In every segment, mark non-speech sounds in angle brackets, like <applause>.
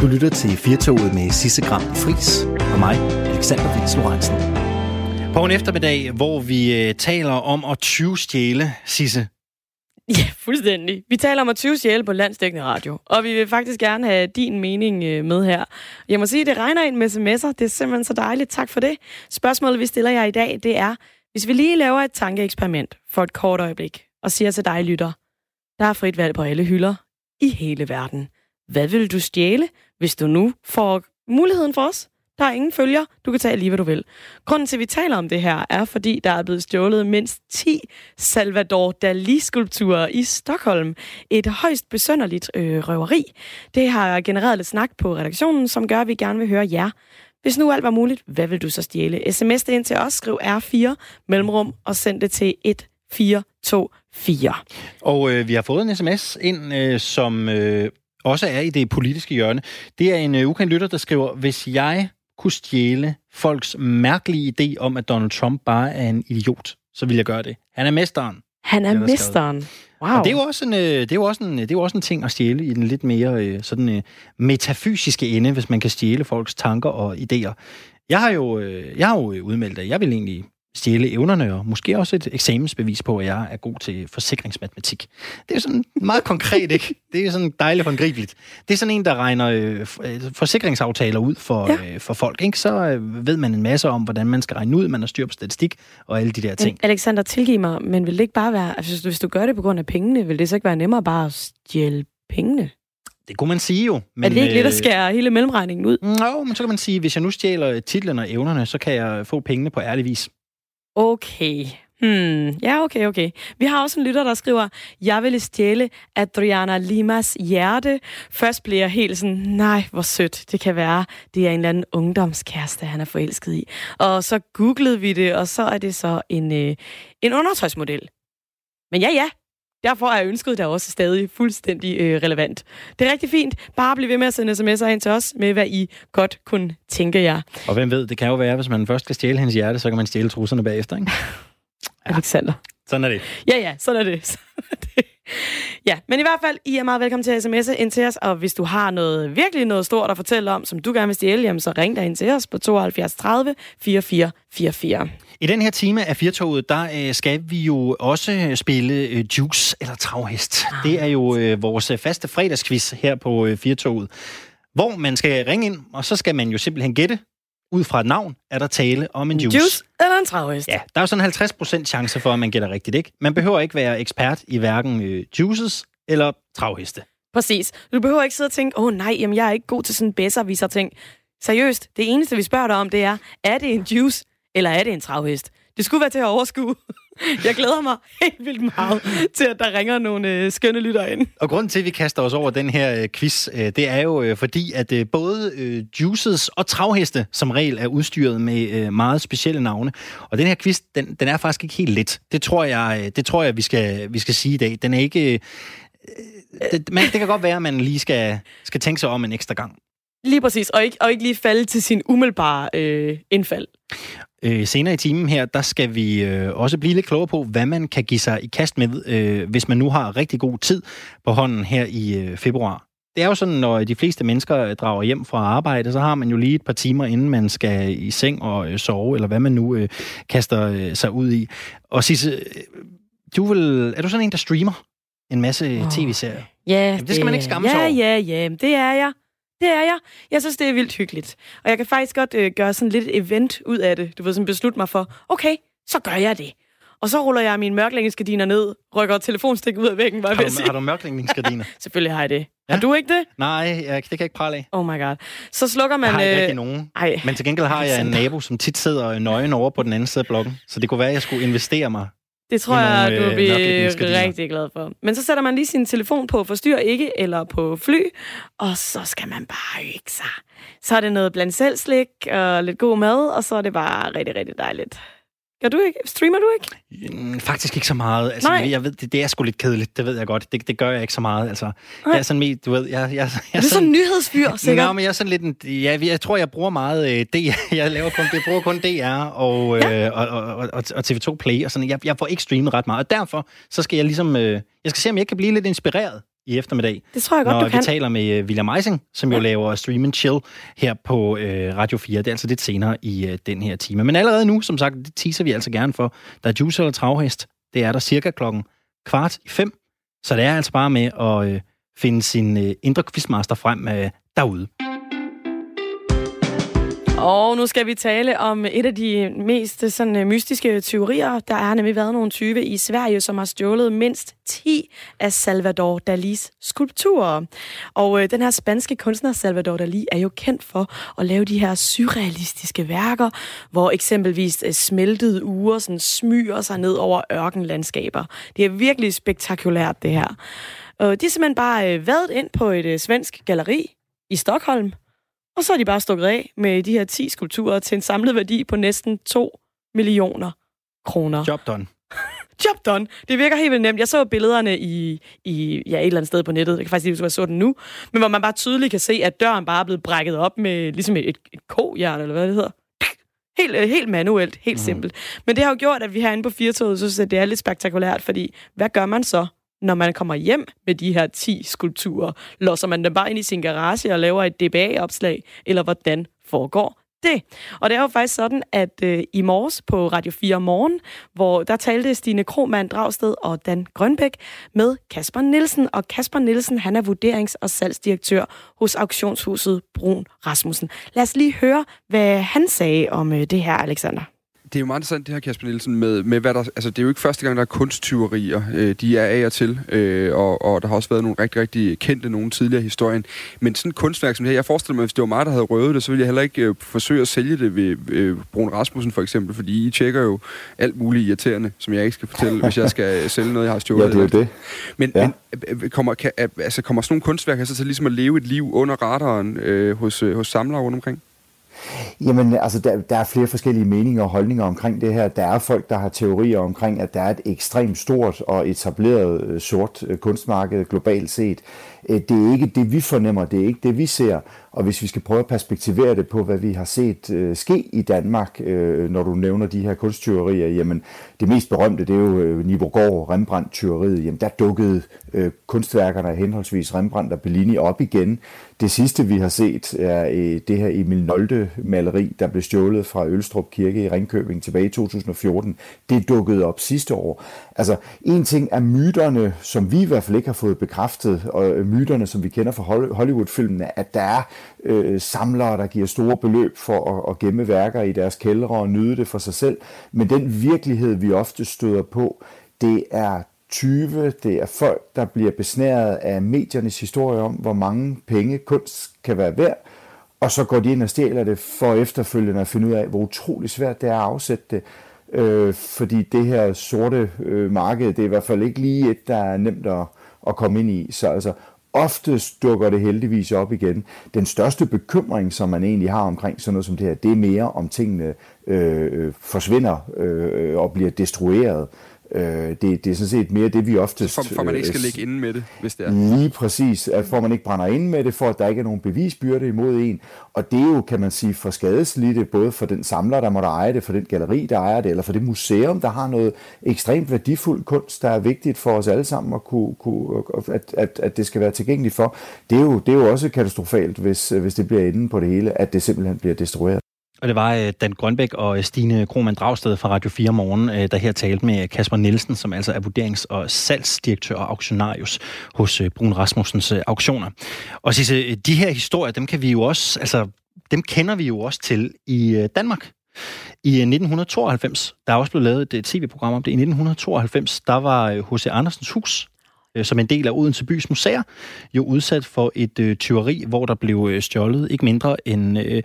Du lytter til Firtoget med Sisse Gram Fris og mig, Alexander Vils Lorentzen. På en eftermiddag, hvor vi øh, taler om at 20 stjæle, Sisse. Ja, fuldstændig. Vi taler om at 20 stjæle på landsdækkende radio, og vi vil faktisk gerne have din mening øh, med her. Jeg må sige, det regner ind med sms'er. Det er simpelthen så dejligt. Tak for det. Spørgsmålet, vi stiller jer i dag, det er, hvis vi lige laver et tankeeksperiment for et kort øjeblik, og siger til dig, lytter, der er frit valg på alle hylder i hele verden. Hvad vil du stjæle, hvis du nu får muligheden for os? Der er ingen følger. Du kan tage lige, hvad du vil. Grunden til, at vi taler om det her, er, fordi der er blevet stjålet mindst 10 Salvador Dali-skulpturer i Stockholm. Et højst besønderligt øh, røveri. Det har genereret lidt snak på redaktionen, som gør, at vi gerne vil høre jer. Hvis nu alt var muligt, hvad vil du så stjæle? SMS det ind til os, skriv R4 mellemrum og send det til 1424. Og øh, vi har fået en sms ind, øh, som øh, også er i det politiske hjørne. Det er en øh, ukendt lytter, der skriver, hvis jeg kunne stjæle folks mærkelige idé om, at Donald Trump bare er en idiot, så vil jeg gøre det. Han er mesteren. Han er mesteren. Wow. Og det er jo også en, øh, det er jo også en, det er jo også en ting at stjæle i den lidt mere øh, sådan metafysiske ende, hvis man kan stjæle folks tanker og idéer. Jeg har jo, jeg har jo udmeldt, at jeg vil egentlig stjæle evnerne, og måske også et eksamensbevis på, at jeg er god til forsikringsmatematik. Det er sådan meget konkret, ikke? <laughs> Det er sådan dejligt håndgribeligt. Det er sådan en, der regner øh, forsikringsaftaler ud for, ja. øh, for folk, ikke? Så øh, ved man en masse om, hvordan man skal regne ud, man har styr på statistik og alle de der ting. Men Alexander, tilgiv mig, men vil det ikke bare være, altså, hvis du gør det på grund af pengene, vil det så ikke være nemmere bare at stjæle pengene? Det kunne man sige jo. Men, er det ikke lidt at øh, skære hele mellemregningen ud? Nå, men så kan man sige, hvis jeg nu stjæler titlen og evnerne, så kan jeg få pengene på ærlig vis. Okay. Hmm, ja, okay, okay. Vi har også en lytter, der skriver, jeg ville stjæle Adriana Limas hjerte. Først bliver jeg helt sådan, nej, hvor sødt det kan være. Det er en eller anden ungdomskæreste, han er forelsket i. Og så googlede vi det, og så er det så en, øh, en undertøjsmodel. Men ja, ja, Derfor er ønsket der også stadig fuldstændig øh, relevant. Det er rigtig fint. Bare bliv ved med at sende sms'er ind til os med, hvad I godt kunne tænke jer. Og hvem ved, det kan jo være, hvis man først skal stjæle hendes hjerte, så kan man stjæle trusserne bagefter, ikke? Ja. <laughs> Alexander. Sådan er det. Ja, ja, sådan er det. <laughs> Sådan er det. Ja, men i hvert fald, I er meget velkommen til at sms'e ind til os, og hvis du har noget virkelig noget stort at fortælle om, som du gerne vil stjæle, jamen, så ring dig ind til os på 72 30 44 44. I den her time af Firtoget, der øh, skal vi jo også spille øh, Juice eller Travhest. Ah, det er jo øh, vores faste fredagsquiz her på øh, Firtoget, hvor man skal ringe ind, og så skal man jo simpelthen gætte, ud fra et navn, er der tale om en juice. Juice eller en travhest. Ja, der er jo sådan 50% chance for, at man gætter rigtigt, ikke? Man behøver ikke være ekspert i hverken øh, juices eller travheste. Præcis. Du behøver ikke sidde og tænke, åh oh, nej, jamen, jeg er ikke god til sådan en viser ting. Seriøst, det eneste, vi spørger dig om, det er, er det en juice, eller er det en travhest? Det skulle være til at overskue. <laughs> Jeg glæder mig <laughs> helt vildt meget til, at der ringer nogle øh, skønne lytter ind. Og grunden til, at vi kaster os over den her øh, quiz, øh, det er jo øh, fordi, at øh, både øh, juices og travheste som regel er udstyret med øh, meget specielle navne. Og den her quiz, den, den er faktisk ikke helt let. Det tror jeg, øh, det tror jeg vi, skal, vi skal sige i dag. Den er ikke... Øh, øh det, man, det kan godt være, at man lige skal, skal tænke sig om en ekstra gang. Lige præcis, og ikke, og ikke lige falde til sin umiddelbare øh, indfald. Øh, senere i timen her, der skal vi øh, også blive lidt klogere på, hvad man kan give sig i kast med, øh, hvis man nu har rigtig god tid på hånden her i øh, februar. Det er jo sådan, når de fleste mennesker drager hjem fra arbejde, så har man jo lige et par timer, inden man skal i seng og øh, sove, eller hvad man nu øh, kaster øh, sig ud i. Og Sisse, øh, du vil, er du sådan en, der streamer en masse oh, tv-serier? Ja, Jamen, det skal man ikke skamme ja, sig over. Ja, ja, det er jeg. Det er jeg. Jeg synes, det er vildt hyggeligt. Og jeg kan faktisk godt øh, gøre sådan lidt event ud af det. Du vil sådan beslutte mig for, okay, så gør jeg det. Og så ruller jeg mine mørklægningsgardiner ned, rykker telefonstik ud af væggen. Har du, har du mørklægningsgardiner? <laughs> Selvfølgelig har jeg det. Ja? Har du ikke det? Nej, jeg, det kan jeg ikke prale af. Oh my god. Så slukker man... Jeg har ikke øh... nogen. Ej. Men til gengæld har jeg en nabo, som tit sidder nøgen over på den anden side af blokken. Så det kunne være, at jeg skulle investere mig det tror jeg, du øh, blive rigtig glad for. Men så sætter man lige sin telefon på forstyr ikke, eller på fly, og så skal man bare hygge sig. Så er det noget blandt selv slik og lidt god mad, og så er det bare rigtig, rigtig dejligt. Gør du ikke? Streamer du ikke? Mm, faktisk ikke så meget. Altså, Nej. Jeg ved, det, det er sgu lidt kedeligt, det ved jeg godt. Det, det gør jeg ikke så meget. Altså, Nej. jeg er sådan du ved, jeg, jeg, jeg er, du sådan, sådan en nyhedsfyr, sikkert? Nå, men jeg er sådan lidt en, ja, jeg tror, jeg bruger meget øh, DR. <laughs> Jeg laver kun, jeg bruger kun DR og, ja. øh, og, og, og, og, TV2 Play, og sådan. Jeg, jeg får ikke streamet ret meget, og derfor så skal jeg ligesom, øh, jeg skal se, om jeg kan blive lidt inspireret i eftermiddag. Det tror jeg godt, når du vi kan. taler med uh, William Eising, som ja. jo laver Stream and Chill her på uh, Radio 4. Det er altså lidt senere i uh, den her time. Men allerede nu, som sagt, det teaser vi altså gerne for. Der er juice eller travhest. Det er der cirka klokken kvart i fem. Så det er altså bare med at uh, finde sin uh, indre quizmaster frem uh, derude. Og nu skal vi tale om et af de mest sådan, øh, mystiske teorier. Der er nemlig været nogle tyve i Sverige, som har stjålet mindst 10 af Salvador Dalis skulpturer. Og øh, den her spanske kunstner Salvador Dali er jo kendt for at lave de her surrealistiske værker, hvor eksempelvis øh, smeltede uger sådan smyger sig ned over ørkenlandskaber. Det er virkelig spektakulært, det her. Og de er simpelthen bare øh, været ind på et øh, svensk galleri i Stockholm, og så er de bare stukket af med de her 10 skulpturer til en samlet værdi på næsten 2 millioner kroner. Job done. <laughs> Job done. Det virker helt vildt nemt. Jeg så billederne i, i ja, et eller andet sted på nettet. Jeg kan faktisk ikke huske, jeg så den nu. Men hvor man bare tydeligt kan se, at døren bare er blevet brækket op med ligesom et, et, et kojern, eller hvad det hedder. Helt, øh, helt manuelt, helt mm. simpelt. Men det har jo gjort, at vi herinde på Firtoget synes, at det er lidt spektakulært, fordi hvad gør man så, når man kommer hjem med de her 10 skulpturer? Låser man dem bare ind i sin garage og laver et DBA-opslag? Eller hvordan foregår det? Og det er jo faktisk sådan, at øh, i morges på Radio 4 Morgen, hvor der talte Stine Kromand Dragsted og Dan Grønbæk med Kasper Nielsen. Og Kasper Nielsen, han er vurderings- og salgsdirektør hos auktionshuset Brun Rasmussen. Lad os lige høre, hvad han sagde om øh, det her, Alexander det er jo meget interessant det her, Kasper Nielsen, med, med hvad der... Altså, det er jo ikke første gang, der er kunsttyverier. Øh, de er af og til, øh, og, og der har også været nogle rigtig, rigtig kendte nogle tidligere i historien. Men sådan et kunstværk som det her, jeg forestiller mig, hvis det var mig, der havde røvet det, så ville jeg heller ikke øh, forsøge at sælge det ved øh, Brun Rasmussen for eksempel, fordi I tjekker jo alt muligt irriterende, som jeg ikke skal fortælle, hvis jeg skal <laughs> sælge noget, jeg har stjålet. Ja, det er det. Men, ja. men kommer, kan, altså, kommer sådan nogle kunstværk altså til ligesom at leve et liv under radaren øh, hos, øh, hos samlere rundt omkring? Jamen, altså, der, der er flere forskellige meninger og holdninger omkring det her. Der er folk, der har teorier omkring, at der er et ekstremt stort og etableret øh, sort øh, kunstmarked globalt set. Øh, det er ikke det, vi fornemmer, det er ikke det, vi ser. Og hvis vi skal prøve at perspektivere det på, hvad vi har set øh, ske i Danmark, øh, når du nævner de her kunsttyverier, jamen det mest berømte, det er jo øh, Nibogård Rembrandt-tyveriet. Jamen der dukkede øh, kunstværkerne henholdsvis Rembrandt og Bellini op igen. Det sidste, vi har set, er øh, det her Emil Nolde-maleri, der blev stjålet fra Ølstrup Kirke i Ringkøbing tilbage i 2014. Det dukkede op sidste år. Altså, en ting er myterne, som vi i hvert fald ikke har fået bekræftet, og øh, myterne, som vi kender fra Hollywood-filmene, at der er øh, samlere, der giver store beløb for at, at gemme værker i deres kældre og nyde det for sig selv. Men den virkelighed, vi ofte støder på, det er 20, det er folk, der bliver besnæret af mediernes historie om, hvor mange penge kunst kan være værd, og så går de ind og stjæler det for efterfølgende at finde ud af, hvor utrolig svært det er at afsætte det. Øh, fordi det her sorte øh, marked, det er i hvert fald ikke lige et, der er nemt at, at komme ind i. Så altså, oftest dukker det heldigvis op igen. Den største bekymring, som man egentlig har omkring sådan noget som det her, det er mere om tingene øh, øh forsvinder øh, øh, og bliver destrueret. Øh, det, det er sådan set mere det, vi ofte... For, for man ikke skal ligge inde med det, hvis det er. Lige præcis. At for man ikke brænder ind med det, for at der ikke er nogen bevisbyrde imod en. Og det er jo, kan man sige, for skadeslidte, både for den samler, der måtte eje det, for den galleri, der ejer det, eller for det museum, der har noget ekstremt værdifuld kunst, der er vigtigt for os alle sammen, at, kunne, kunne, at, at, at det skal være tilgængeligt for. Det er jo, det er jo også katastrofalt, hvis, hvis det bliver inde på det hele, at det simpelthen bliver destrueret. Og det var øh, Dan Grønbæk og øh, Stine Krohmann Dragsted fra Radio 4 Morgen, øh, der her talte med Kasper Nielsen, som altså er vurderings- og salgsdirektør og auktionarius hos Brun Rasmussens auktioner. Og Sisse, de her historier, dem kan vi jo også, altså, dem kender vi jo også til i Danmark. I 1992, der er også blevet lavet et tv-program om det, i 1992, der var H.C. Andersens hus som en del af Odense Bys Museer, jo udsat for et øh, tyveri, hvor der blev øh, stjålet ikke mindre end øh,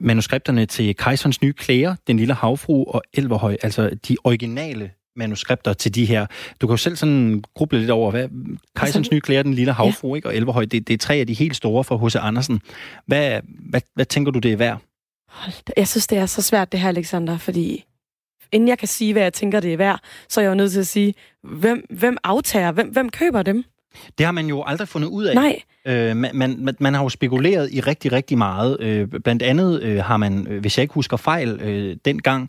manuskripterne til Kejserens nye klæder, Den lille havfru og Elverhøj, altså de originale manuskripter til de her. Du kan jo selv sådan gruble lidt over, hvad Kejserens altså, nye klæder, Den lille havfru ja. ikke, og Elverhøj, det, det er tre af de helt store for H.C. Andersen. Hvad, hvad, hvad tænker du, det er værd? Jeg synes, det er så svært det her, Alexander, fordi inden jeg kan sige, hvad jeg tænker, det er værd, så er jeg jo nødt til at sige, hvem, hvem aftager, hvem, hvem køber dem? Det har man jo aldrig fundet ud af. Nej. Øh, man, man, man har jo spekuleret i rigtig, rigtig meget. Øh, blandt andet øh, har man, øh, hvis jeg ikke husker fejl, øh, dengang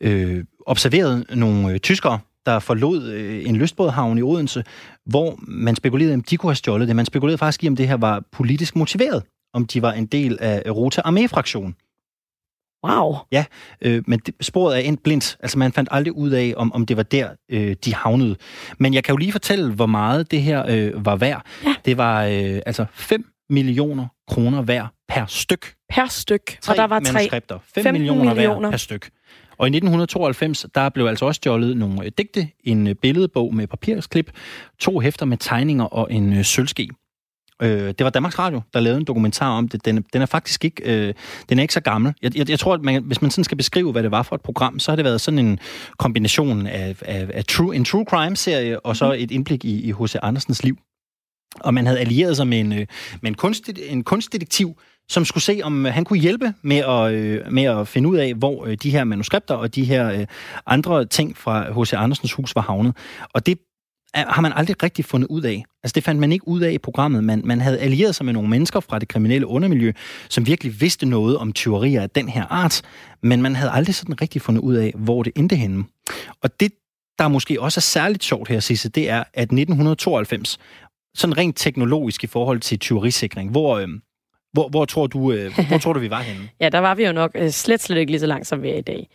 øh, observeret nogle øh, tyskere, der forlod øh, en lystbådhavn i Odense, hvor man spekulerede, om de kunne have stjålet det. Man spekulerede faktisk i, om det her var politisk motiveret, om de var en del af Rota Armee-fraktionen. Wow. Ja, øh, men det, sporet er endt blindt. Altså, man fandt aldrig ud af, om, om det var der, øh, de havnede. Men jeg kan jo lige fortælle, hvor meget det her øh, var værd. Ja. Det var øh, altså 5 millioner kroner værd per styk. Per styk. Tre og der var tre. manuskripter. 5 15 millioner, millioner værd per styk. Og i 1992, der blev altså også stjålet nogle øh, digte, en øh, billedbog med papirsklip, to hæfter med tegninger og en øh, sølvske. Øh, det var Danmarks Radio, der lavede en dokumentar om det. Den, den er faktisk ikke, øh, den er ikke så gammel. Jeg, jeg, jeg tror, at man, hvis man sådan skal beskrive, hvad det var for et program, så har det været sådan en kombination af, af, af true, en true crime-serie og så et indblik i, i H.C. Andersens liv. Og man havde allieret sig med en, øh, med en, kunst, en kunstdetektiv, som skulle se, om han kunne hjælpe med at, øh, med at finde ud af, hvor øh, de her manuskripter og de her øh, andre ting fra H.C. Andersens hus var havnet. Og det har man aldrig rigtig fundet ud af. Altså det fandt man ikke ud af i programmet. Man, man havde allieret sig med nogle mennesker fra det kriminelle undermiljø, som virkelig vidste noget om tyverier af den her art, men man havde aldrig sådan rigtig fundet ud af, hvor det endte henne. Og det, der måske også er særligt sjovt her, Sisse, det er, at 1992, sådan rent teknologisk i forhold til tyverisikring, hvor, øh, hvor, hvor, tror du, øh, hvor tror du, vi var henne? <laughs> Ja, der var vi jo nok øh, slet, slet ikke lige så langt, som vi er i dag.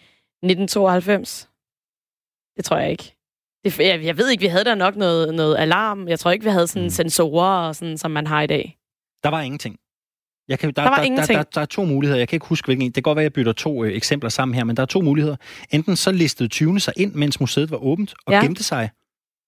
1992? Det tror jeg ikke. Det, jeg, jeg ved ikke, vi havde der nok noget, noget alarm. Jeg tror ikke, vi havde sådan Mm. sensorer, og sådan, som man har i dag. Der var ingenting. Jeg kan, der, Der var der, ingenting. Der, der, der er to muligheder. Jeg kan ikke huske, hvilken en. Det kan godt være, at jeg bytter to øh, eksempler sammen her, men der er to muligheder. Enten så listede 20'erne sig ind, mens museet var åbent, og Ja. gemte sig,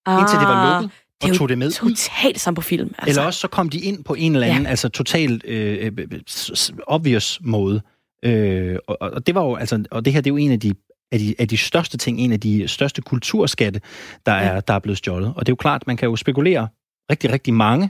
indtil det var lukket, det og tog det med. Totalt som på film. Altså. Eller også så kom de ind på en eller anden, ja. altså totalt øh, øh, s- obvious måde. Øh, og, og det var jo, altså, og det her, det er jo en af de, af de, af de største ting, en af de største kulturskatte, der er, der er blevet stjålet. Og det er jo klart, man kan jo spekulere rigtig, rigtig mange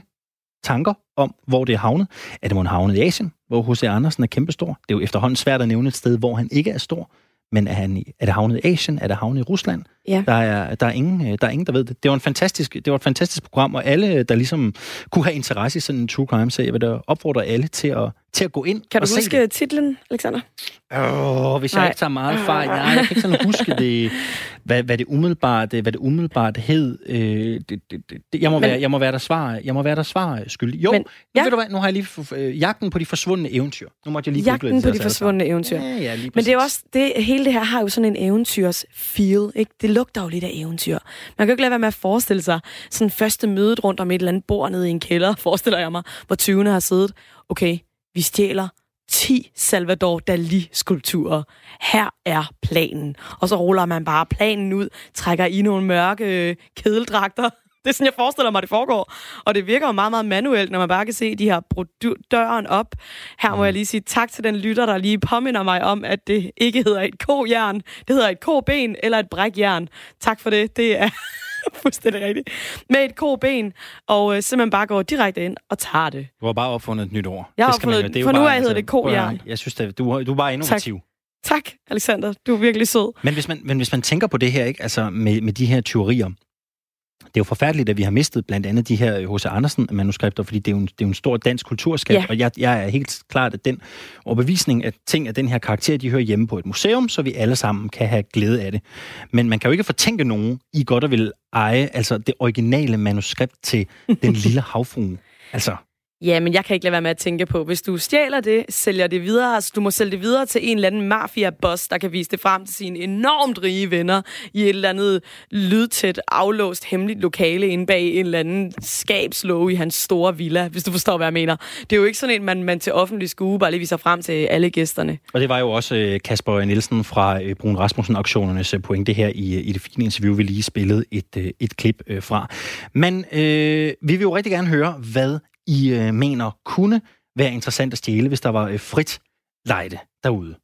tanker om, hvor det er havnet. Er det måske havnet i Asien, hvor H.C. Andersen er kæmpestor? Det er jo efterhånden svært at nævne et sted, hvor han ikke er stor. Men er, han, i- er det havnet i Asien? Er det havnet i Rusland? Ja. Der, er, der, er ingen, øh, der er ingen, der ved det. Det var, en fantastisk, det var et fantastisk program, og alle, der ligesom kunne have interesse i sådan en true crime serie, jeg vil da opfordre alle til at, til at gå ind Kan du og se huske titlen, Alexander? det. Åh, hvis jeg Nej. ikke tager meget fejl. Nej, jeg kan ikke sådan huske det, <laughs> hvad, hvad det umiddelbart, hvad det umiddelbart hed. Øh, det, det, det, jeg, må Men- være, jeg må være der svar, jeg må være der svar skyldig. Jo, Men- ja. nu, ved du hvad, nu har jeg lige øh, jagten på de forsvundne eventyr. Nu måtte jeg lige Jagten det på de forsvundne eventyr. Ja, ja, Men det er også, det, hele det her har jo sådan en eventyrs feel, ikke? Det lugter jo lidt af eventyr. Man kan jo ikke lade være med at forestille sig sådan første mødet rundt om et eller andet bord nede i en kælder, forestiller jeg mig, hvor 20'erne har siddet. Okay, vi stjæler 10 Salvador Dali-skulpturer. Her er planen. Og så ruller man bare planen ud, trækker i nogle mørke øh, kedeldragter. <laughs> Det er sådan, jeg forestiller mig, det foregår. Og det virker jo meget, meget manuelt, når man bare kan se de her døren op. Her må jeg lige sige tak til den lytter, der lige påminder mig om, at det ikke hedder et kojern. Det hedder et koben eller et brækjern. Tak for det. Det er <laughs> <laughs> fuldstændig rigtigt. Med et koben, og øh, simpelthen bare går direkte ind og tager det. Du har bare opfundet et nyt ord. Det Jeg har skal opfundet- det er jo for nu bare, hedder det at høre, kojern. Jeg synes, at du, du er bare innovativ. Tak, Alexander. Du er virkelig sød. Men hvis man, men hvis man tænker på det her, ikke, altså med, med de her teorier, det er jo forfærdeligt, at vi har mistet blandt andet de her H.C. Andersen-manuskripter, fordi det er jo en, det er jo en stor dansk kulturskat, Ja. og jeg, jeg er helt klart, at den overbevisning, at ting af den her karakter, de hører hjemme på et museum, så vi alle sammen kan have glæde af det. Men man kan jo ikke fortænke nogen i godt at vil eje altså det originale manuskript til Den <laughs> Lille Havfrue. Altså, Ja, men jeg kan ikke lade være med at tænke på, hvis du stjæler det, sælger det videre, altså du må sælge det videre til en eller anden mafia-boss, der kan vise det frem til sine enormt rige venner i et eller andet lydtæt, aflåst, hemmeligt lokale inde bag en eller anden skabslåge i hans store villa, hvis du forstår, hvad jeg mener. Det er jo ikke sådan en, man, man til offentlig skue bare lige viser frem til alle gæsterne. Og det var jo også øh, Kasper Nielsen fra øh, Brun Rasmussen Auktionernes øh, pointe her i, i det fine interview, vi lige spillede et, et klip fra. Men øh, vi vil jo rigtig gerne høre, hvad i øh, mener kunne være interessant at stjæle, hvis der var øh, frit lejde derude.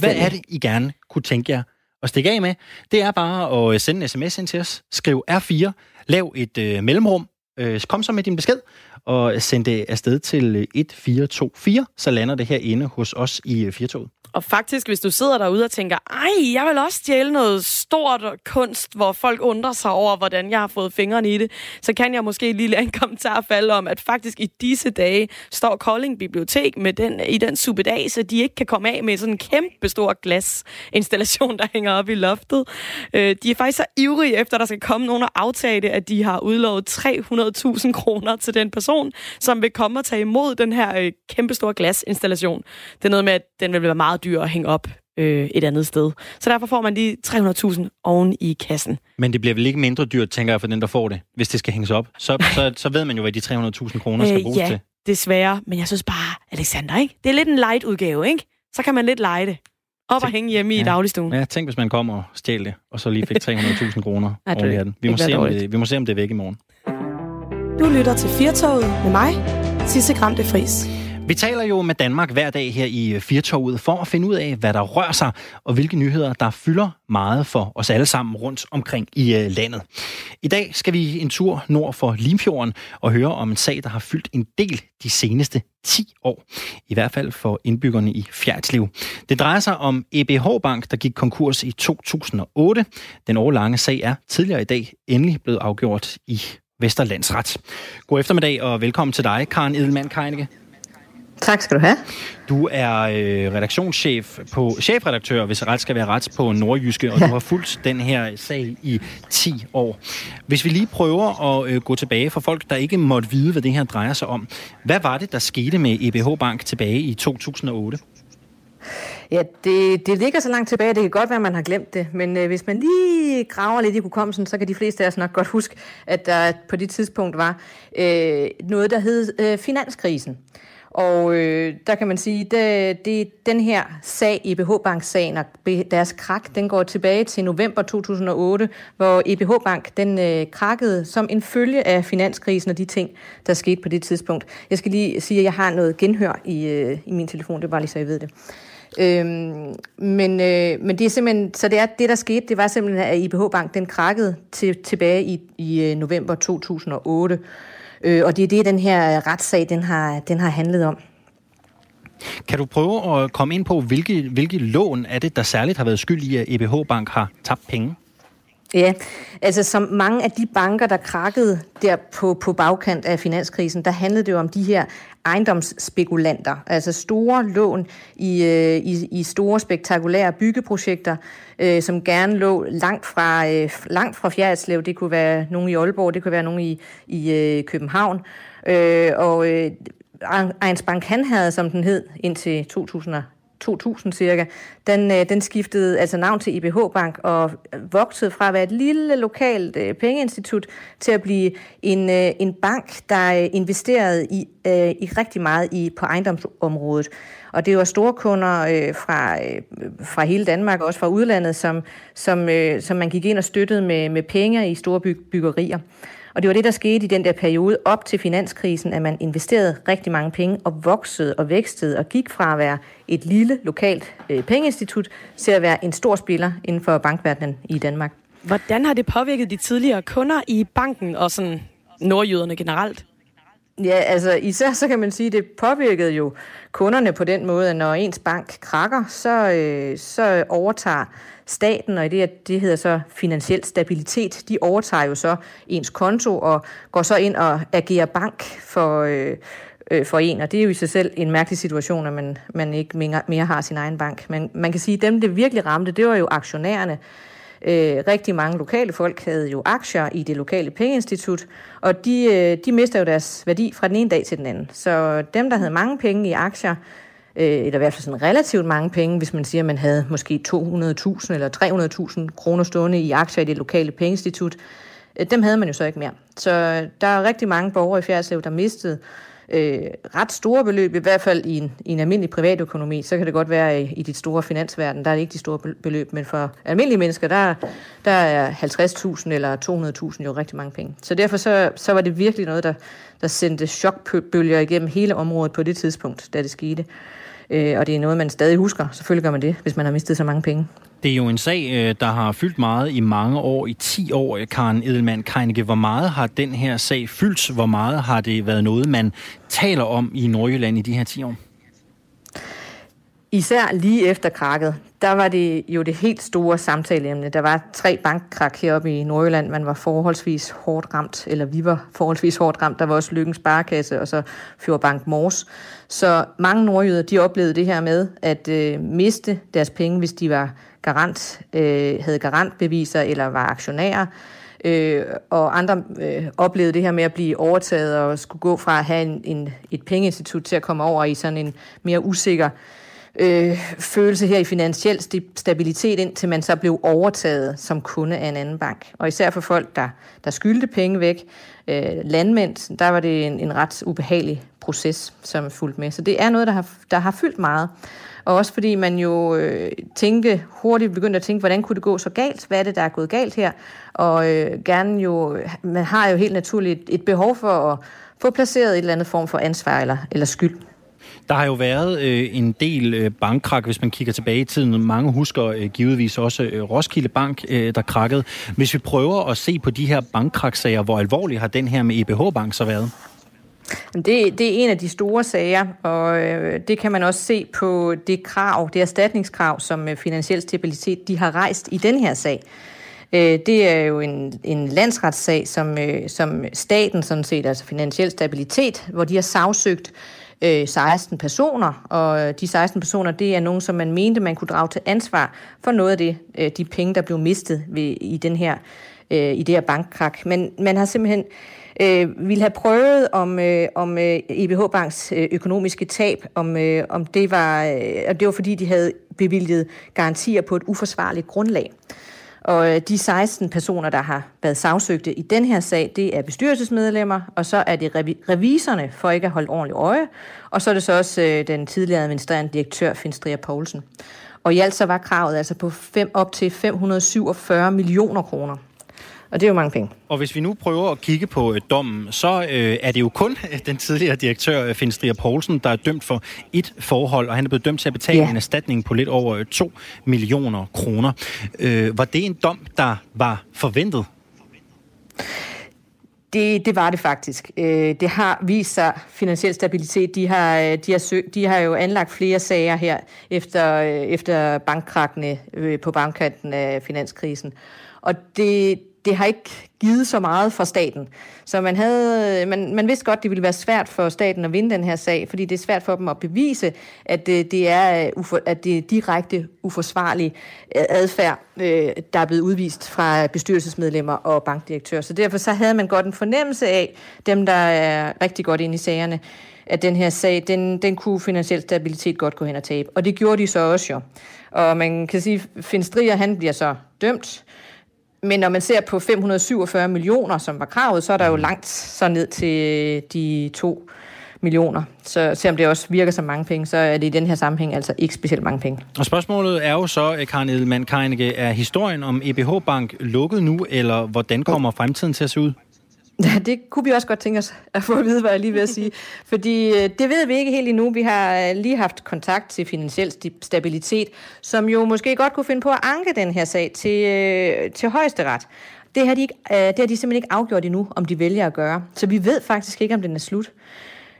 Hvad er det, I gerne kunne tænke jer at stikke af med? Det er bare at øh, sende en sms ind til os. Skriv R4. Lav et øh, mellemrum. Øh, kom så med din besked, og send det afsted til øh, 1424. Så lander det herinde hos os i øh, Firtoget. Og faktisk, hvis du sidder derude og tænker, ej, jeg vil også stjæle noget stort kunst, hvor folk undrer sig over, hvordan jeg har fået fingrene i det, så kan jeg måske lige lade en kommentar falde om, at faktisk i disse dage står Kolding Bibliotek med den, i den supedase, de ikke kan komme af med sådan en kæmpe stor glasinstallation, der hænger op i loftet. Øh, de er faktisk så ivrige efter, at der skal komme nogen og aftage det, at de har udlovet 300.000 kroner til den person, som vil komme og tage imod den her øh, kæmpe store glasinstallation. Det er noget med, at den vil være meget dyr at hænge op øh, et andet sted. Så derfor får man lige 300.000 oven i kassen. Men det bliver vel ikke mindre dyrt, tænker jeg, for den, der får det, hvis det skal hænges op. Så, så, så ved man jo, hvad de 300.000 kroner skal Øh, bruges ja, til. desværre. Men jeg synes bare, Alexander, ikke? Det er lidt en light udgave, ikke? Så kan man lidt lege det. Op og hænge hjemme i Ja. dagligstuen. Ja, tænk, hvis man kommer og stjæler det, og så lige fik 300.000 kroner <laughs> oven i hatten. Vi må, se, om det, vi må se, om det er væk i morgen. Du lytter til Firtoget med mig, Sisse Gramte Fris. Vi taler jo med Danmark hver dag her i øh, Firtoget for at finde ud af, hvad der rører sig, og hvilke nyheder, der fylder meget for os alle sammen rundt omkring i øh, landet. I dag skal vi en tur nord for Limfjorden og høre om en sag, der har fyldt en del de seneste 10 år. I hvert fald for indbyggerne i Fjertslev. Det drejer sig om EBH Bank, der gik konkurs i 2008. Den årlange sag er tidligere i dag endelig blevet afgjort i Vesterlandsret. God eftermiddag og velkommen til dig, Karen Edelmann Keinike. Tak skal du have. Du er øh, redaktionschef på chefredaktør, hvis ret skal være ret, på Nordjyske, og du har fulgt den her sag i 10 år. Hvis vi lige prøver at øh, gå tilbage for folk, der ikke måtte vide, hvad det her drejer sig om. Hvad var det, der skete med EBH Bank tilbage i 2008? Ja, det, det ligger så langt tilbage, det kan godt være, at man har glemt det. Men øh, hvis man lige graver lidt i hukommelsen, så kan de fleste af os nok godt huske, at der på det tidspunkt var øh, noget, der hed øh, finanskrisen. Og øh, der kan man sige, det, det, den her sag, EBH Bank-sagen og deres krak, den går tilbage til november 2008, hvor EBH Bank den øh, krakkede som en følge af finanskrisen og de ting, der skete på det tidspunkt. Jeg skal lige sige, at jeg har noget genhør i, øh, i min telefon, det er bare lige så jeg ved det. Øhm, men, øh, men det er simpelthen, så det er det, der skete, det var simpelthen, at IBH Bank, den krakkede til, tilbage i, i øh, november 2008. Øh, og det er det, den her øh, retssag, den har, den har handlet om. Kan du prøve at komme ind på, hvilke, hvilke lån er det, der særligt har været skyld i, at EBH Bank har tabt penge? Ja, altså som mange af de banker, der krakkede der på, på bagkant af finanskrisen, der handlede det jo om de her ejendomsspekulanter, altså store lån i, øh, i, i store spektakulære byggeprojekter, øh, som gerne lå langt fra, øh, langt fra Fjerdslev. Det kunne være nogen i Aalborg, det kunne være nogen i, i øh, København. Øh, og øh, Ejens Bank, han havde, som den hed, indtil 2000 2000 cirka, den, øh, den skiftede altså navn til IBH Bank og voksede fra at være et lille lokalt øh, pengeinstitut til at blive en, øh, en bank, der investerede i, i rigtig meget i på ejendomsområdet. Og det var store kunder øh, fra, øh, fra hele Danmark, og også fra udlandet, som, som, øh, som man gik ind og støttede med, med penge i store byg, byggerier. Og det var det, der skete i den der periode op til finanskrisen, at man investerede rigtig mange penge og voksede og vækstede og gik fra at være et lille lokalt øh, pengeinstitut til at være en stor spiller inden for bankverdenen i Danmark. Hvordan har det påvirket de tidligere kunder i banken og sådan nordjyderne generelt? Ja, altså især så kan man sige, at det påvirkede jo kunderne på den måde, at når ens bank krakker, så, øh, så overtager staten, og det, det hedder så finansiel stabilitet, de overtager jo så ens konto og går så ind og agerer bank for, øh, øh, for en, og det er jo i sig selv en mærkelig situation, at man, man ikke mere, mere har sin egen bank. Men man kan sige, at dem, det virkelig ramte, det var jo aktionærerne. Øh, rigtig mange lokale folk havde jo aktier i det lokale pengeinstitut, og de, øh, de mister jo deres værdi fra den ene dag til den anden. Så dem, der havde mange penge i aktier, Øh, eller i hvert fald sådan relativt mange penge, hvis man siger, at man havde måske 200.000 eller 300.000 kroner stående i aktier i det lokale pengeinstitut, øh, dem havde man jo så ikke mere. Så der er rigtig mange borgere i Fjerdslev, der mistede øh, ret store beløb, i hvert fald i en, i en almindelig privatøkonomi. Så kan det godt være i, i dit store finansverden, der er det ikke de store beløb, men for almindelige mennesker, der, der er 50.000 eller 200.000 jo rigtig mange penge. Så derfor så, så var det virkelig noget, der, der sendte chokbølger igennem hele området på det tidspunkt, da det skete. Øh, og det er noget, man stadig husker. Selvfølgelig gør man det, hvis man har mistet så mange penge. Det er jo en sag, øh, der har fyldt meget i mange år, i 10 år, Karen Edelmann Keinike. Hvor meget har den her sag fyldt? Hvor meget har det været noget, man taler om i Nordjylland i de her 10 år? især lige efter krakket, der var det jo det helt store samtaleemne. Der var tre bankkrak heroppe i Nordjylland. Man var forholdsvis hårdt ramt, eller vi var forholdsvis hårdt ramt. Der var også Lykkens Sparekasse, og så Fjordbank Mors. Så mange nordjyder, de oplevede det her med at øh, miste deres penge, hvis de var garant, øh, havde garantbeviser eller var aktionærer. Øh, og andre øh, oplevede det her med at blive overtaget og skulle gå fra at have en, en, et pengeinstitut til at komme over i sådan en mere usikker øh, øh, følelse her i finansiel stabilitet, indtil man så blev overtaget som kunde af en anden bank. Og især for folk, der, der skyldte penge væk, øh, landmænd, der var det en, en ret ubehagelig proces, som fulgte med. Så det er noget, der har, der har fyldt meget. Og også fordi man jo øh, tænke, hurtigt begyndte at tænke, hvordan kunne det gå så galt? Hvad er det, der er gået galt her? Og øh, gerne jo, man har jo helt naturligt et behov for at få placeret et eller andet form for ansvar eller, eller skyld. Der har jo været øh, en del øh, bankkrak, hvis man kigger tilbage i tiden. Mange husker øh, givetvis også øh, Roskilde Bank, øh, der krakkede. Hvis vi prøver at se på de her bankkraksager, hvor alvorlig har den her med EBH Bank så været? Det, det er en af de store sager, og øh, det kan man også se på det krav, det erstatningskrav, som øh, Finansiel Stabilitet de har rejst i den her sag. Øh, det er jo en, en landsretssag, som, som staten sådan set, altså Finansiel Stabilitet, hvor de har sagsøgt Øh, 16 personer, og øh, de 16 personer, det er nogen, som man mente, man kunne drage til ansvar for noget af det, øh, de penge, der blev mistet ved, i, den her, i det her bankkrak. Men man har simpelthen øh, ville have prøvet, om, øh, om øh, EBH Banks økonomiske tab, om, øh, om det var, øh, det var fordi, de havde bevilget garantier på et uforsvarligt grundlag. Og øh, de 16 personer, der har været sagsøgte i den her sag, det er bestyrelsesmedlemmer, og så er det revisorerne for ikke at holde ordentligt øje, og så er det så også øh, den tidligere administrerende direktør, Finstria Poulsen. Og i alt så var kravet altså på fem, op til 547 millioner kroner. Og det er jo mange penge. Og hvis vi nu prøver at kigge på øh, dommen, så øh, er det jo kun øh, den tidligere direktør, øh, Finn Strier Poulsen, der er dømt for et forhold, og han er blevet dømt til at betale ja. en erstatning på lidt over 2 millioner kroner. Øh, var det en dom, der var forventet? Det, det var det faktisk. Det har vist sig finansiel stabilitet. De har, de har, søg, de har jo anlagt flere sager her efter, efter bankkrakkene på bankkanten af finanskrisen. Og det, det har ikke givet så meget for staten. Så man, havde, øh, man, man vidste godt, det ville være svært for staten at vinde den her sag, fordi det er svært for dem at bevise, at det, det er, øh, at det er direkte uforsvarlig adfærd, der er blevet udvist fra bestyrelsesmedlemmer og bankdirektører. Så derfor så havde man godt en fornemmelse af, dem der er rigtig godt inde i sagerne, at den her sag, den, den kunne finansiel stabilitet godt gå hen og tabe. Og det gjorde de så også jo. Og man kan sige, at Finstrier, han bliver så dømt, men når man ser på 547 millioner, som var kravet, så er der jo langt så ned til de to millioner. Så selvom det også virker som mange penge, så er det i den her sammenhæng altså ikke specielt mange penge. Og spørgsmålet er jo så, eh, Karin Edelmann Keineke, er historien om EBH Bank lukket nu, eller hvordan kommer fremtiden til at se ud? <laughs> Ja, det kunne vi også godt tænke os at få at vide, hvad jeg lige ved at sige. Fordi øh, det ved vi ikke helt endnu. Vi har øh, lige haft kontakt til Finansiel Stabilitet, som jo måske godt kunne finde på at anke den her sag til, øh, til højesteret. Det har, de ikke, det har de simpelthen ikke afgjort endnu, om de vælger at gøre. Så vi ved faktisk ikke, om den er slut.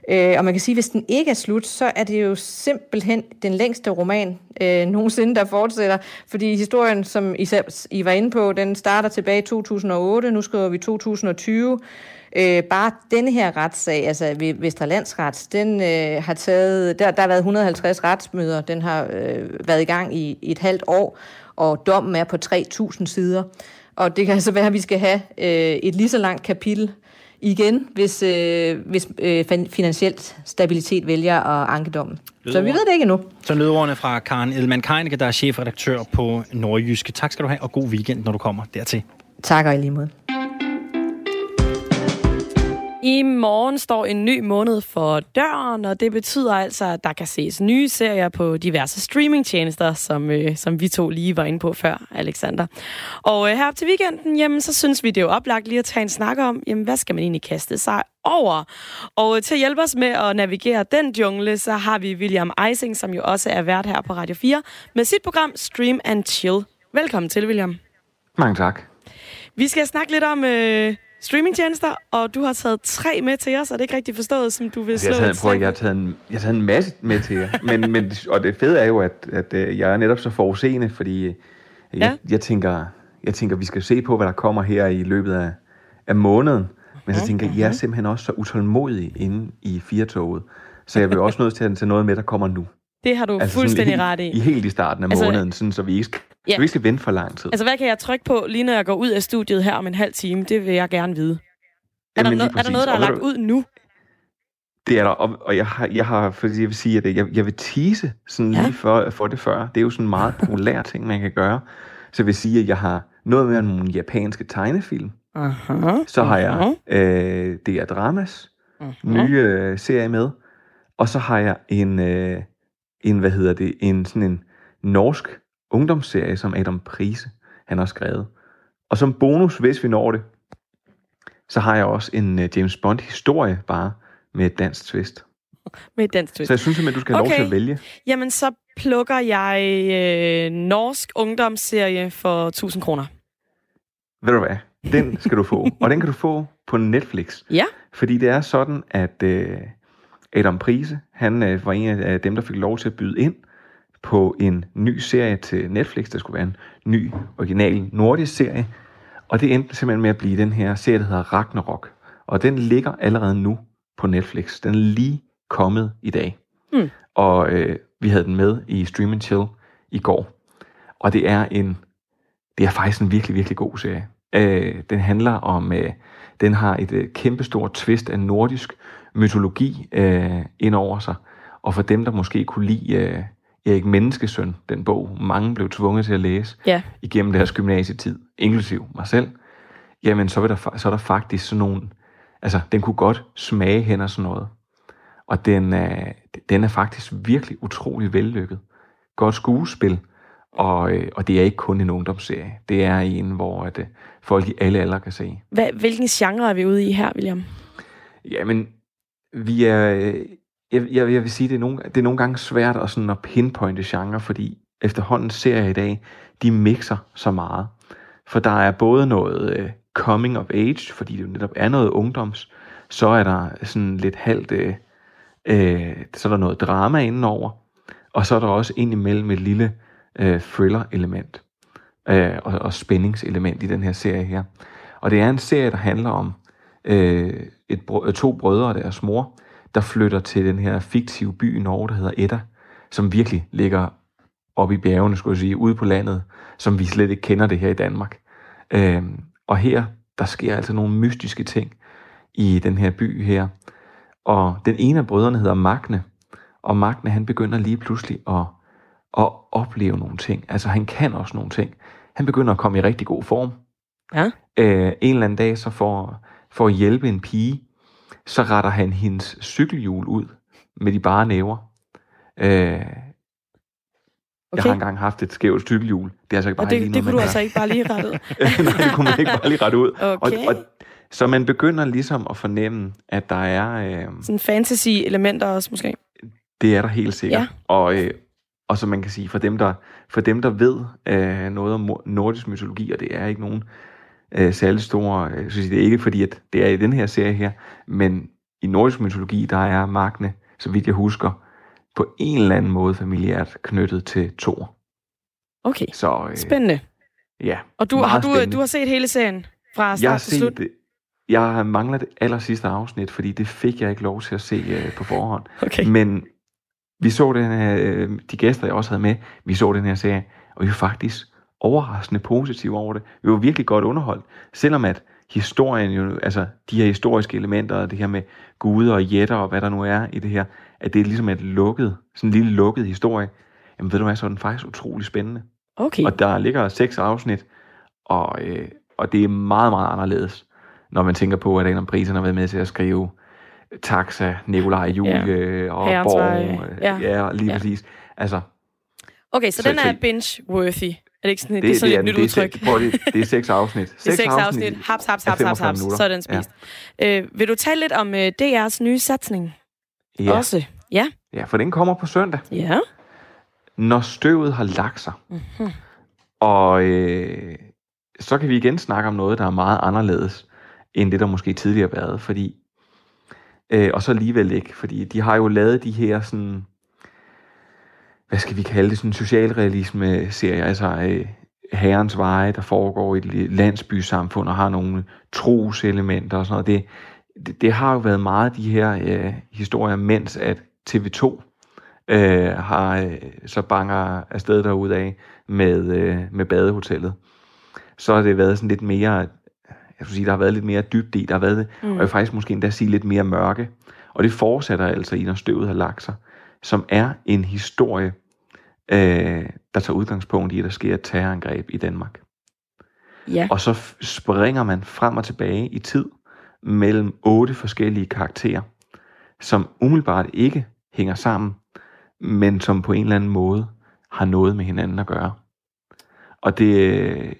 Øh, og man kan sige, at hvis den ikke er slut, så er det jo simpelthen den længste roman øh, nogensinde, der fortsætter. Fordi historien, som I, selv, I var inde på, den starter tilbage i 2008, nu skriver vi 2020. Øh, bare denne her retssag, altså ved Landsret, den øh, har taget, der, der har været 150 retsmøder, den har øh, været i gang i, i et halvt år, og dommen er på 3.000 sider. Og det kan altså være, at vi skal have øh, et lige så langt kapitel igen, hvis, øh, hvis øh, finansielt stabilitet vælger at anke dommen. Så vi ved det ikke endnu. Så lød ordene fra Karen Elman Keineke, der er chefredaktør på Nordjyske. Tak skal du have, og god weekend, når du kommer dertil. Tak og i lige måde. I morgen står en ny måned for døren, og det betyder altså, at der kan ses nye serier på diverse streamingtjenester, som, øh, som vi to lige var inde på før, Alexander. Og øh, her op til weekenden, jamen, så synes vi, det er jo oplagt lige at tage en snak om, jamen, hvad skal man egentlig kaste sig over? Og øh, til at hjælpe os med at navigere den jungle, så har vi William Eising, som jo også er vært her på Radio 4, med sit program Stream and Chill. Velkommen til, William. Mange tak. Vi skal snakke lidt om... Øh, streamingtjenester, og du har taget tre med til os. Er det ikke rigtigt forstået, som du vil Jeg slå har, taget, et prøv, jeg, har taget en, jeg har taget en masse med til jer. Men, men, og det fede er jo, at, at øh, jeg er netop så forudseende, fordi øh, jeg, Ja. jeg, tænker, jeg tænker, vi skal se på, hvad der kommer her i løbet af, af måneden. Men så tænker jeg, jeg er simpelthen også så utålmodig inde i firetoget. Så jeg vil også nødt til at tage noget med, der kommer nu. Det har du sådan fuldstændig lige- ret i. I helt i starten af Altså- måneden, sådan, så vi ikke skal, Ja. så vi skal vente for lang tid. Altså, hvad kan jeg trykke på, lige når jeg går ud af studiet her om en halv time? Det vil jeg gerne vide. Er, der, Jamen, no- lige er der noget, der er lagt ud nu? Det er der, og, og jeg har, jeg har, fordi jeg vil sige, at jeg, jeg vil tease sådan Ja. lige for, for det før. Det er jo sådan en meget populær ting, man kan gøre. Så jeg vil sige, at jeg har noget med nogle japanske tegnefilm. Aha. Så har jeg øh, det er Dramas nye øh, serie med. Og så har jeg en, øh, en, hvad hedder det, en sådan en norsk ungdomsserie, som Adam Prise, han har skrevet. Og som bonus, hvis vi når det, så har jeg også en øh, James Bond historie bare med et dansk twist. Med et dansk twist. Så jeg synes simpelthen, du skal have lov Okay. til at vælge. Jamen, så plukker jeg øh, norsk ungdomsserie for 1000 kroner. Ved du hvad? Den skal du få. <laughs> Og den kan du få på Netflix. Ja. Fordi det er sådan, at øh, Adam Prise, han øh, var en af dem, der fik lov til at byde ind på en ny serie til Netflix. Der skulle være en ny, original nordisk serie. Og det endte simpelthen med at blive den her serie, der hedder Ragnarok. Og den ligger allerede nu på Netflix. Den er lige kommet i dag. Mm. Og øh, vi havde den med i Stream Chill i går. Og det er en det er faktisk en virkelig, virkelig god serie. Øh, den handler om, øh, den har et øh, kæmpestort twist af nordisk mytologi øh, ind over sig. Og for dem, der måske kunne lide øh, Erik Menneskesøn, den bog, mange blev tvunget til at læse Ja. igennem deres gymnasietid, inklusiv mig selv, jamen så, vil der, så er der faktisk sådan nogle, altså den kunne godt smage hen og sådan noget. Og den, øh, den er faktisk virkelig utrolig vellykket. Godt skuespil, og, øh, og det er ikke kun en ungdomsserie. Det er en, hvor at, øh, folk i alle aldre kan se. Hvad, hvilken genre er vi ude i her, William? Jamen, vi er... Jeg, jeg, jeg vil sige, det er, nogle, det er nogle gange svært at, sådan at pinpointe genre, fordi efterhånden serier i dag, de mixer så meget. For der er både noget øh, coming of age, fordi det jo netop er noget ungdoms, så er der sådan lidt halvt... Øh, øh, så er der noget drama indenover, og så er der også indimellem et lille øh, thriller-element øh, og, og spændingselement i den her serie her. Og det er en serie, der handler om øh, et, to brødre og deres mor, der flytter til den her fiktive by i Norge, der hedder Edda, som virkelig ligger oppe i bjergene, skulle jeg sige, ude på landet, som vi slet ikke kender det her i Danmark. Øh, og her, der sker altså nogle mystiske ting i den her by her. Og den ene af brødrene hedder Magne, og Magne han begynder lige pludselig at, at opleve nogle ting. Altså han kan også nogle ting. Han begynder at komme i rigtig god form. Ja. Øh, en eller anden dag, så for at hjælpe en pige, så retter han hendes cykelhjul ud med de bare næver. Øh, okay. Jeg har engang haft et skævt cykelhjul. Det er altså ikke bare Og lige det, noget, det kunne du altså ikke bare lige rette ud. <laughs> Nej, det kunne man ikke bare lige rette ud. Okay. Og, og, så man begynder ligesom at fornemme, at der er... Øh, Sådan fantasy-elementer også måske. det er der helt sikkert. Ja. Og, øh, og så man kan sige, for dem, der, for dem, der ved øh, noget om nordisk mytologi, og det er ikke nogen øh, særlig store... Øh, så det er ikke fordi, at det er i den her serie her, men i nordisk mytologi, der er Magne, så vidt jeg husker, på en eller anden måde familiært knyttet til Thor. Okay, Så øh, spændende. ja, Og du, har, du, spændende. du har set hele serien fra jeg start har til slut? set det. Jeg mangler det aller sidste afsnit, fordi det fik jeg ikke lov til at se øh, på forhånd. <laughs> Okay. Men vi så den her, øh, de gæster, jeg også havde med, vi så den her serie, og vi var faktisk overraskende positive over det. Vi var virkelig godt underholdt, selvom at historien jo, altså de her historiske elementer, og det her med guder og jætter og hvad der nu er i det her, at det er ligesom et lukket, sådan en lille lukket historie. Jamen ved du hvad, så er den faktisk utrolig spændende. Okay. Og der ligger seks afsnit, og, øh, og det er meget, meget anderledes, når man tænker på, at Adam Prisen har været med til at skrive Taxa, Nikolaj Julie ja. og Herrens Borg. Ja. Ja. lige Ja. præcis. Altså, Okay, så, Så- den er binge-worthy. Er det ikke sådan, det, det, er sådan det, er, et nyt det, er, udtryk? seks- prøv lige, det er seks afsnit. Det er seks afsnit. Haps, haps, haps, haps, 45 haps. minutter. Så er den spist. Ja. Øh, vil du tale lidt om øh, DR's nye satsning Ja, også? Ja. ja, for den kommer på søndag. Ja. Når støvet har lagt sig. Mhm. Og øh, så kan vi igen snakke om noget, der er meget anderledes end det, der måske tidligere har været, fordi øh, og så alligevel ikke, fordi de har jo lavet de her sådan, hvad skal vi kalde det, sådan socialrealisme-serier, altså øh, herrens veje, der foregår i et landsbysamfund og har nogle troselementer og sådan noget. Det, det, det har jo været meget de her øh, historier, mens at TV2 øh, har øh, så banger afsted af med, øh, med badehotellet. Så har det været sådan lidt mere, jeg skulle sige, der har været lidt mere dybt i, der har været, mm. og jeg faktisk måske endda sige lidt mere mørke. Og det fortsætter altså i, når støvet har lagt sig, som er en historie, øh, der tager udgangspunkt i, at der sker et terrorangreb i Danmark. Ja. Og så springer man frem og tilbage i tid mellem otte forskellige karakterer, som umiddelbart ikke hænger sammen, men som på en eller anden måde har noget med hinanden at gøre. Og det,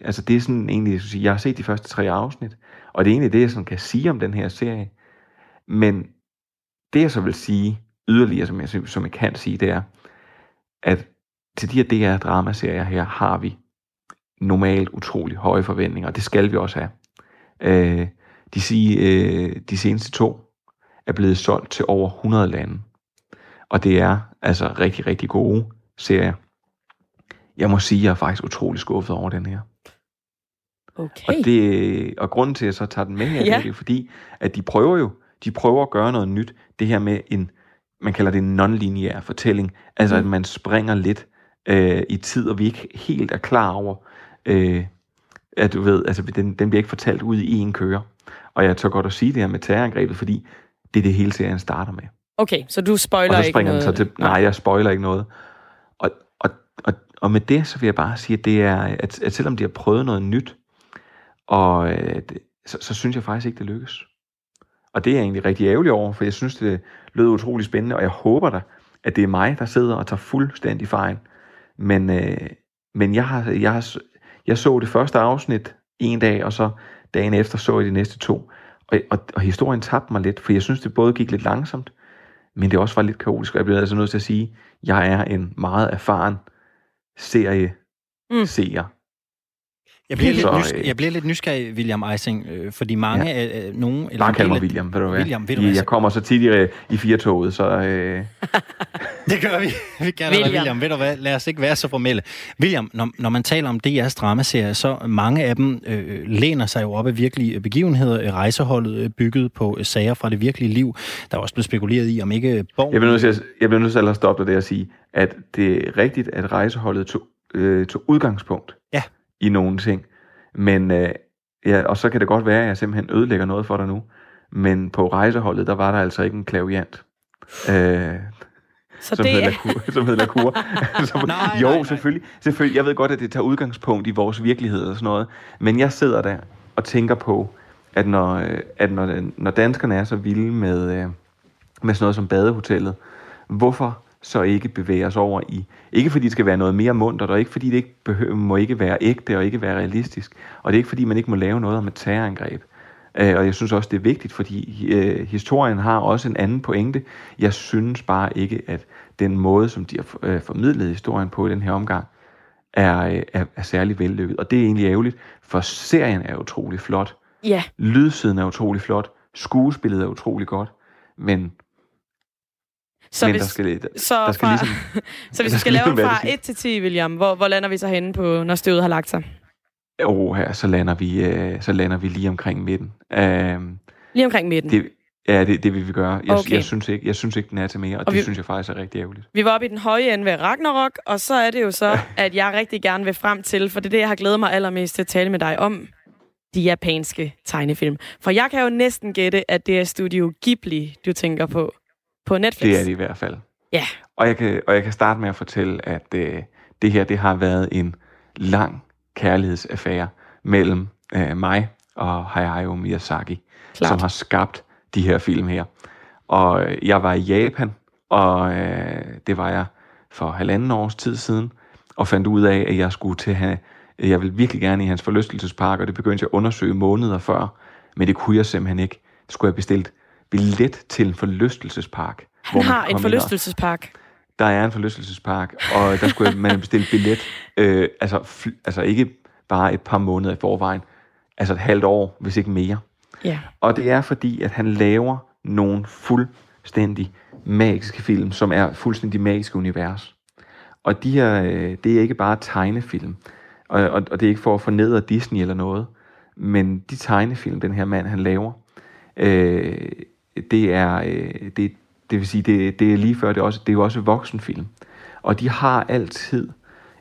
altså det er sådan egentlig, jeg har set de første tre afsnit, og det er egentlig det, jeg sådan kan sige om den her serie. Men det jeg så vil sige yderligere, som jeg, som jeg kan sige, det er, at til de her DR-dramaserier her har vi normalt utrolig høje forventninger, og det skal vi også have. Øh, de, sige, øh, de seneste to er blevet solgt til over 100 lande. Og det er altså rigtig, rigtig gode serier. Jeg må sige, at jeg er faktisk utrolig skuffet over den her. Okay. Og, det, og grunden til, at jeg så tager den med her, ja. det er fordi, at de prøver jo, de prøver at gøre noget nyt. Det her med en, man kalder det en non-lineær fortælling. Altså, mm. at man springer lidt øh, i tid, og vi ikke helt er klar over, øh, at du ved, altså den, den bliver ikke fortalt ud i en køre. Og jeg tør godt at sige det her med terrorangrebet, fordi det er det hele serien starter med. Okay, så du spoiler ikke noget? Så til, nej, jeg spoiler ikke noget. Og, og, og, og med det, så vil jeg bare sige, at, det er, at, at selvom de har prøvet noget nyt, og øh, så, så synes jeg faktisk ikke, det lykkes. Og det er jeg egentlig rigtig ærgerlig over, for jeg synes, det lød utrolig spændende, og jeg håber da, at det er mig, der sidder og tager fuldstændig fejl. Men, øh, men jeg, har, jeg, har, jeg så det første afsnit en dag, og så dagen efter så jeg de næste to. Og, og, og historien tabte mig lidt, for jeg synes, det både gik lidt langsomt, men det også var lidt kaotisk, og jeg bliver altså nødt til at sige, at jeg er en meget erfaren serie mm. seer. Jeg bliver, lidt nysgerrig, jeg bliver lidt nysgerrig, William Eising, øh, fordi mange ja. af øh, nogen... Eller Bare kald mig William, ved du hvad? William, ved du hvad? Jeg kommer så tit i, i firetoget, så... Øh... <laughs> det gør vi. Vi kalder William. dig William. Ved du hvad? Lad os ikke være så formelle. William, når, når man taler om DR's dramaserie, så mange af dem øh, læner sig jo op af virkelige begivenheder. Rejseholdet øh, bygget på sager fra det virkelige liv. Der er også blevet spekuleret i, om ikke Borg... Jeg bliver nødt til at, jeg bliver nødt til at stoppe det og sige, at det er rigtigt, at rejseholdet tog, øh, tog udgangspunkt i nogle ting. Men, øh, ja, og så kan det godt være, at jeg simpelthen ødelægger noget for dig nu. Men på rejseholdet, der var der altså ikke en klaviant. Øh, så som, det... hedder Lacour, som hedder Lacour. <laughs> <laughs> som, nej, jo, nej, nej. Selvfølgelig, selvfølgelig. Jeg ved godt, at det tager udgangspunkt i vores virkelighed og sådan noget. Men jeg sidder der og tænker på, at når, øh, at når, når danskerne er så vilde med, øh, med sådan noget som badehotellet, hvorfor så ikke bevæge os over i, ikke fordi det skal være noget mere mundt, og ikke fordi det ikke behøver, må ikke være ægte og ikke være realistisk, og det er ikke fordi man ikke må lave noget om et terrorangreb. Øh, og jeg synes også, det er vigtigt, fordi øh, historien har også en anden pointe. Jeg synes bare ikke, at den måde, som de har øh, formidlet historien på i den her omgang, er, øh, er, er særlig vellykket. Og det er egentlig ærgerligt, for serien er utrolig flot. Ja. Lydsiden er utrolig flot. Skuespillet er utrolig godt. Men så Men hvis, der skal, der, så, der skal fra, ligesom, <laughs> så hvis vi skal lave fra 1 til 10, William, hvor, hvor lander vi så henne på, når støvet har lagt sig? Jo, her, så lander vi, øh, så lander vi lige omkring midten. Øh, lige omkring midten? Det, ja, det, det vil vi gøre. Jeg, okay. jeg, synes ikke, jeg synes ikke, den er til mere, og, og det vi, synes jeg faktisk er rigtig ærgerligt. Vi var oppe i den høje ende ved Ragnarok, og så er det jo så, <laughs> at jeg rigtig gerne vil frem til, for det er det, jeg har glædet mig allermest til at tale med dig om, de japanske tegnefilm. For jeg kan jo næsten gætte, at det er Studio Ghibli, du tænker på på Netflix. Det er det i hvert fald. Ja. Og jeg kan, og jeg kan starte med at fortælle, at øh, det her det har været en lang kærlighedsaffære mellem øh, mig og Hayao Miyazaki, Klart. som har skabt de her film her. Og øh, jeg var i Japan, og øh, det var jeg for halvanden års tid siden, og fandt ud af, at jeg skulle til have, jeg ville virkelig gerne i hans forlystelsespark, og det begyndte jeg at undersøge måneder før, men det kunne jeg simpelthen ikke. Det skulle jeg bestilt billet til en forlystelsespark. Han har en forlystelsespark. Der er en forlystelsespark, og der skulle man bestille billet. Øh, altså, altså ikke bare et par måneder i forvejen, altså et halvt år, hvis ikke mere. Ja. Og det er fordi, at han laver nogle fuldstændig magiske film, som er fuldstændig magiske univers. Og de her, øh, det er ikke bare tegnefilm, og, og, og det er ikke for at fornedre Disney eller noget, men de tegnefilm, den her mand, han laver, øh, det er, øh, det, det vil sige, det, det er lige før, det er, også, det er jo også voksenfilm. Og de har altid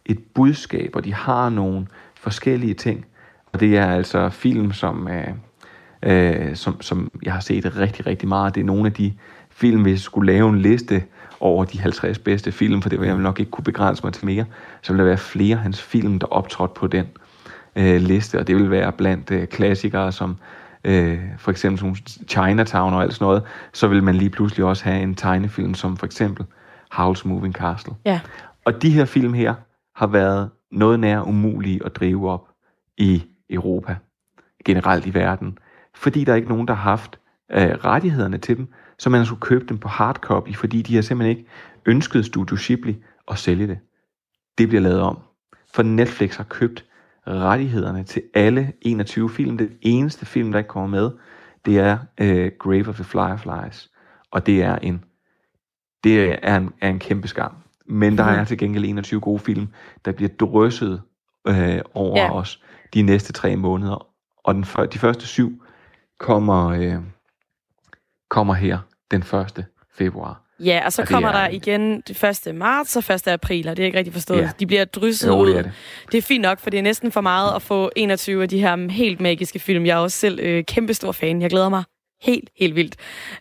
et budskab, og de har nogle forskellige ting. Og det er altså film, som, øh, øh, som, som jeg har set rigtig, rigtig meget. Det er nogle af de film, hvis jeg skulle lave en liste over de 50 bedste film, for det vil jeg nok ikke kunne begrænse mig til mere, så vil der være flere af hans film, der optrådte på den øh, liste, og det vil være blandt øh, klassikere som øh, for eksempel som Chinatown og alt sådan noget, så vil man lige pludselig også have en tegnefilm som for eksempel Howl's Moving Castle. Ja. Og de her film her har været noget nær umulige at drive op i Europa, generelt i verden, fordi der er ikke nogen, der har haft øh, rettighederne til dem, så man skulle købe dem på hardcopy, fordi de har simpelthen ikke ønsket Studio Ghibli at sælge det. Det bliver lavet om. For Netflix har købt rettighederne til alle 21 film. Det eneste film, der ikke kommer med, det er øh, Grave of the Fireflies. Og det er en, det er en, er en kæmpe skam. Men der er til gengæld 21 gode film, der bliver drysset øh, over Ja. os de næste tre måneder. Og den, de første syv kommer, øh, kommer her den 1. februar. Ja, og så Og kommer er- der igen det 1. marts og 1. april, og det er ikke rigtig forstået. Ja. De bliver drysset Jo, ud. det er det. det er fint nok, for det er næsten for meget at få 21 af de her helt magiske film. Jeg er også selv øh, kæmpestor fan. Jeg glæder mig helt, helt vildt.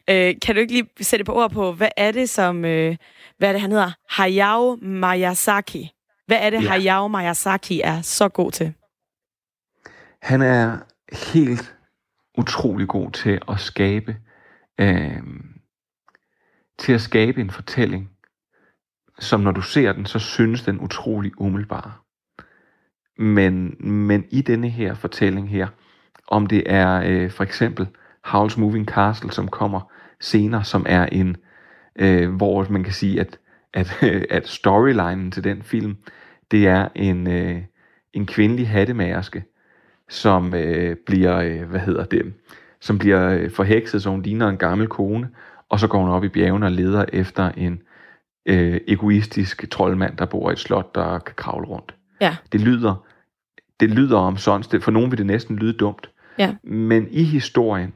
Øh, kan du ikke lige sætte på ord på, hvad er det, som... Øh, hvad er det, han hedder? Hayao Miyazaki. Hvad er det, Ja. Hayao Miyazaki er så god til? Han er helt utrolig god til at skabe øh, til at skabe en fortælling, som når du ser den, så synes den utrolig umiddelbar. Men, men i denne her fortælling her, om det er øh, for eksempel Howl's Moving Castle, som kommer senere, som er en, øh, hvor man kan sige, at, at, <laughs> at storylinen til den film, det er en, øh, en kvindelig hattemagerske, som øh, bliver, øh, hvad hedder det, som bliver øh, forhekset, så hun ligner en gammel kone, og så går hun op i bjergene og leder efter en øh, egoistisk troldmand, der bor i et slot, der kan kravle rundt. Ja. Det lyder, det lyder om sådan, for nogen vil det næsten lyde dumt, Ja. men i historien,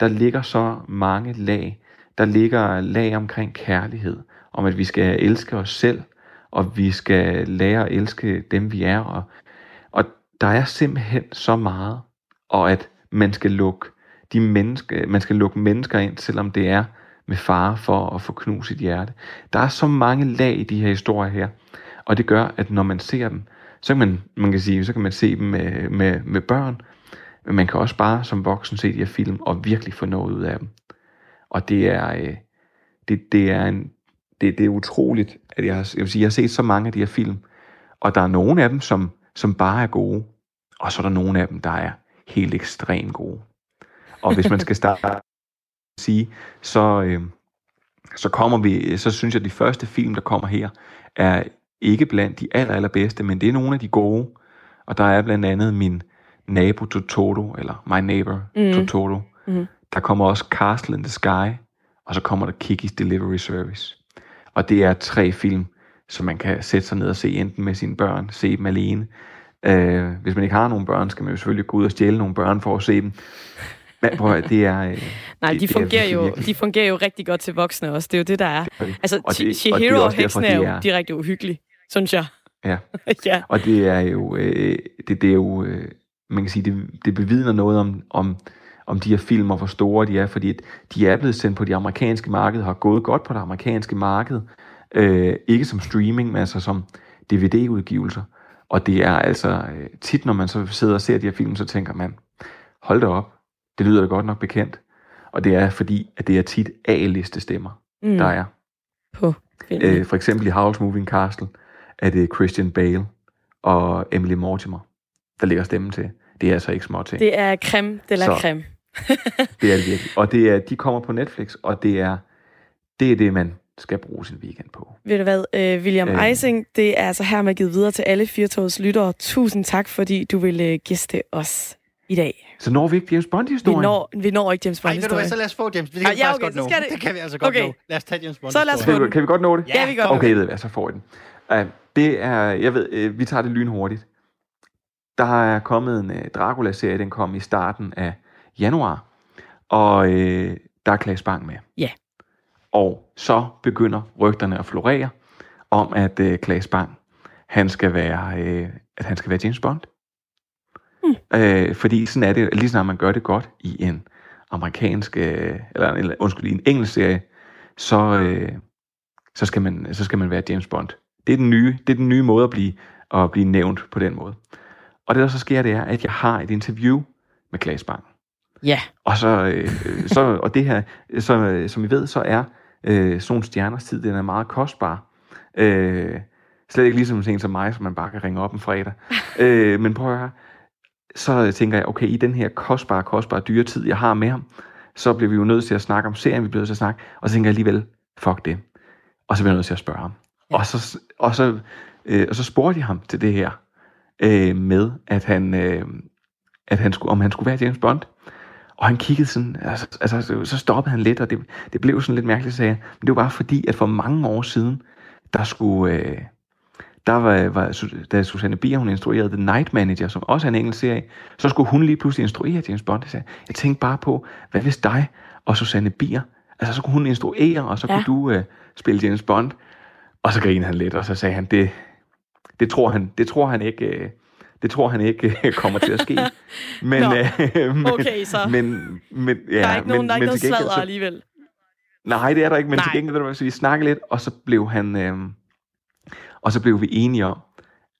der ligger så mange lag. Der ligger lag omkring kærlighed, om at vi skal elske os selv, og vi skal lære at elske dem, vi er. Og, og der er simpelthen så meget, og at man skal lukke de menneske, man skal lukke mennesker ind, selvom det er med fare for at få knust sit hjerte. Der er så mange lag i de her historier her, og det gør, at når man ser dem, så kan man, man kan sige, så kan man se dem med, med, med børn, men man kan også bare som voksen se de her film og virkelig få noget ud af dem. Og det er, øh, det, det er en, det, det er utroligt, at jeg, har, jeg vil sige, jeg har set så mange af de her film, og der er nogle af dem, som, som bare er gode, og så er der nogle af dem, der er helt ekstremt gode. Og hvis man skal <laughs> starte sige, så, øh, så kommer vi, så synes jeg, at de første film, der kommer her, er ikke blandt de aller, allerbedste, men det er nogle af de gode. Og der er blandt andet min nabo Totoro, eller My Neighbor mm. Totoro. Mhm. Der kommer også Castle in the Sky, og så kommer der Kiki's Delivery Service. Og det er tre film, som man kan sætte sig ned og se enten med sine børn, se dem alene. Øh, hvis man ikke har nogen børn, skal man jo selvfølgelig gå ud og stjæle nogle børn for at se dem. Men prøv at, det er... Øh, <laughs> Nej, det- de det er fungerer, virkelig, jo, de fungerer jo rigtig godt til voksne også. Det er jo det, der er. Altså, Og det- Chi- og det er og heksen er jo er- direkte uhyggelig, synes jeg. Ja. <laughs> ja. Og det er jo, øh, det, det er jo øh, man kan sige, det, det bevidner noget om, om, om de her film, og hvor store de er, fordi de er blevet sendt på det amerikanske marked, har gået godt på det amerikanske marked, øh, ikke som streaming, men altså som DVD-udgivelser. Og det er altså øh, tit, når man så sidder og ser de her film, så tænker man, hold da op, det lyder da godt nok bekendt. Og det er fordi, at det er tit A-liste stemmer, Mm. der er. På filmen. Øh, for eksempel i House Moving Castle er det Christian Bale og Emily Mortimer, der ligger stemmen til. Det er altså ikke små ting. Det... Er creme de la Så. creme. <laughs> det er det virkelig. Og det er, de kommer på Netflix, og det er det, er det man skal bruge sin weekend på. Ved du hvad, øh, William Øh. Eising, det er altså hermed givet videre til alle Firtogets lyttere. Tusind tak, fordi du ville øh, gæste os. I dag. Så når vi ikke James Vi Bond-historien? når, vi når ikke James Ej, ved du hvad, Bond-historien. så lad os få James. Det kan Ej, vi ja, faktisk okay, godt så nå. det- Det kan vi altså godt Okay. nå. Lad os tage James Bond. Så lad os få Kan vi, kan vi godt nå det? Ja, vi gør Okay, ved hvad, så får I den. Uh, det er, jeg ved, uh, vi tager det lynhurtigt. Der er kommet en uh, Dracula-serie, den kom i starten af januar, og uh, der er Klaas Bang med. Ja. Og så begynder rygterne at florere om, at uh, Klaas Bang, han skal være, uh, at han skal være James Bond. Hmm. Uh, fordi sådan er det, lige snart man gør det godt i en amerikansk, uh, eller, eller undskyld, i en engelsk serie, så, øh, så, skal man, så skal man være James Bond. Det er den nye, det er den nye måde at blive, at blive nævnt på den måde. Og det, der så sker, det er, at jeg har et interview med Klaas Bang. Ja. Og, så, øh, så, og det her, så, øh, som I ved, så er øh, sådan stjerners tid, den er meget kostbar. Øh, slet ikke ligesom sådan en som mig, som man bare kan ringe op en fredag. <laughs> øh, men prøv at høre, så tænker jeg, okay, i den her kostbare, kostbare dyre tid, jeg har med ham, så bliver vi jo nødt til at snakke om serien, vi bliver nødt til at snakke, og så tænker jeg alligevel, fuck det. Og så bliver jeg nødt til at spørge ham. Ja. Og, så, og, så, øh, og så spurgte jeg ham til det her, øh, med at han, øh, at han skulle, om han skulle være James Bond. Og han kiggede sådan, altså, altså så- stoppede han lidt, og det, det blev sådan lidt mærkeligt, sagde jeg. Men det var bare fordi, at for mange år siden, der skulle, øh, der var, var, da Susanne Bier, hun instruerede The Night Manager, som også er en engelsk serie, så skulle hun lige pludselig instruere James Bond. Jeg, sagde, jeg tænkte bare på, hvad hvis dig og Susanne Bier, altså så kunne hun instruere, og så Ja. kunne du øh, spille James Bond. Og så grinede han lidt, og så sagde han, det, det tror han, det tror han ikke, øh, det tror han ikke øh, kommer til at ske. <laughs> Men, Nå. øh, <laughs> men, Okay, så. Men, men, ja, Der er ikke nogen, men, der er ikke noget sladder alligevel. Nej, det er der ikke, men Nej. til gengæld, så vi snakkede lidt, og så blev han, øh, og så blev vi enige om,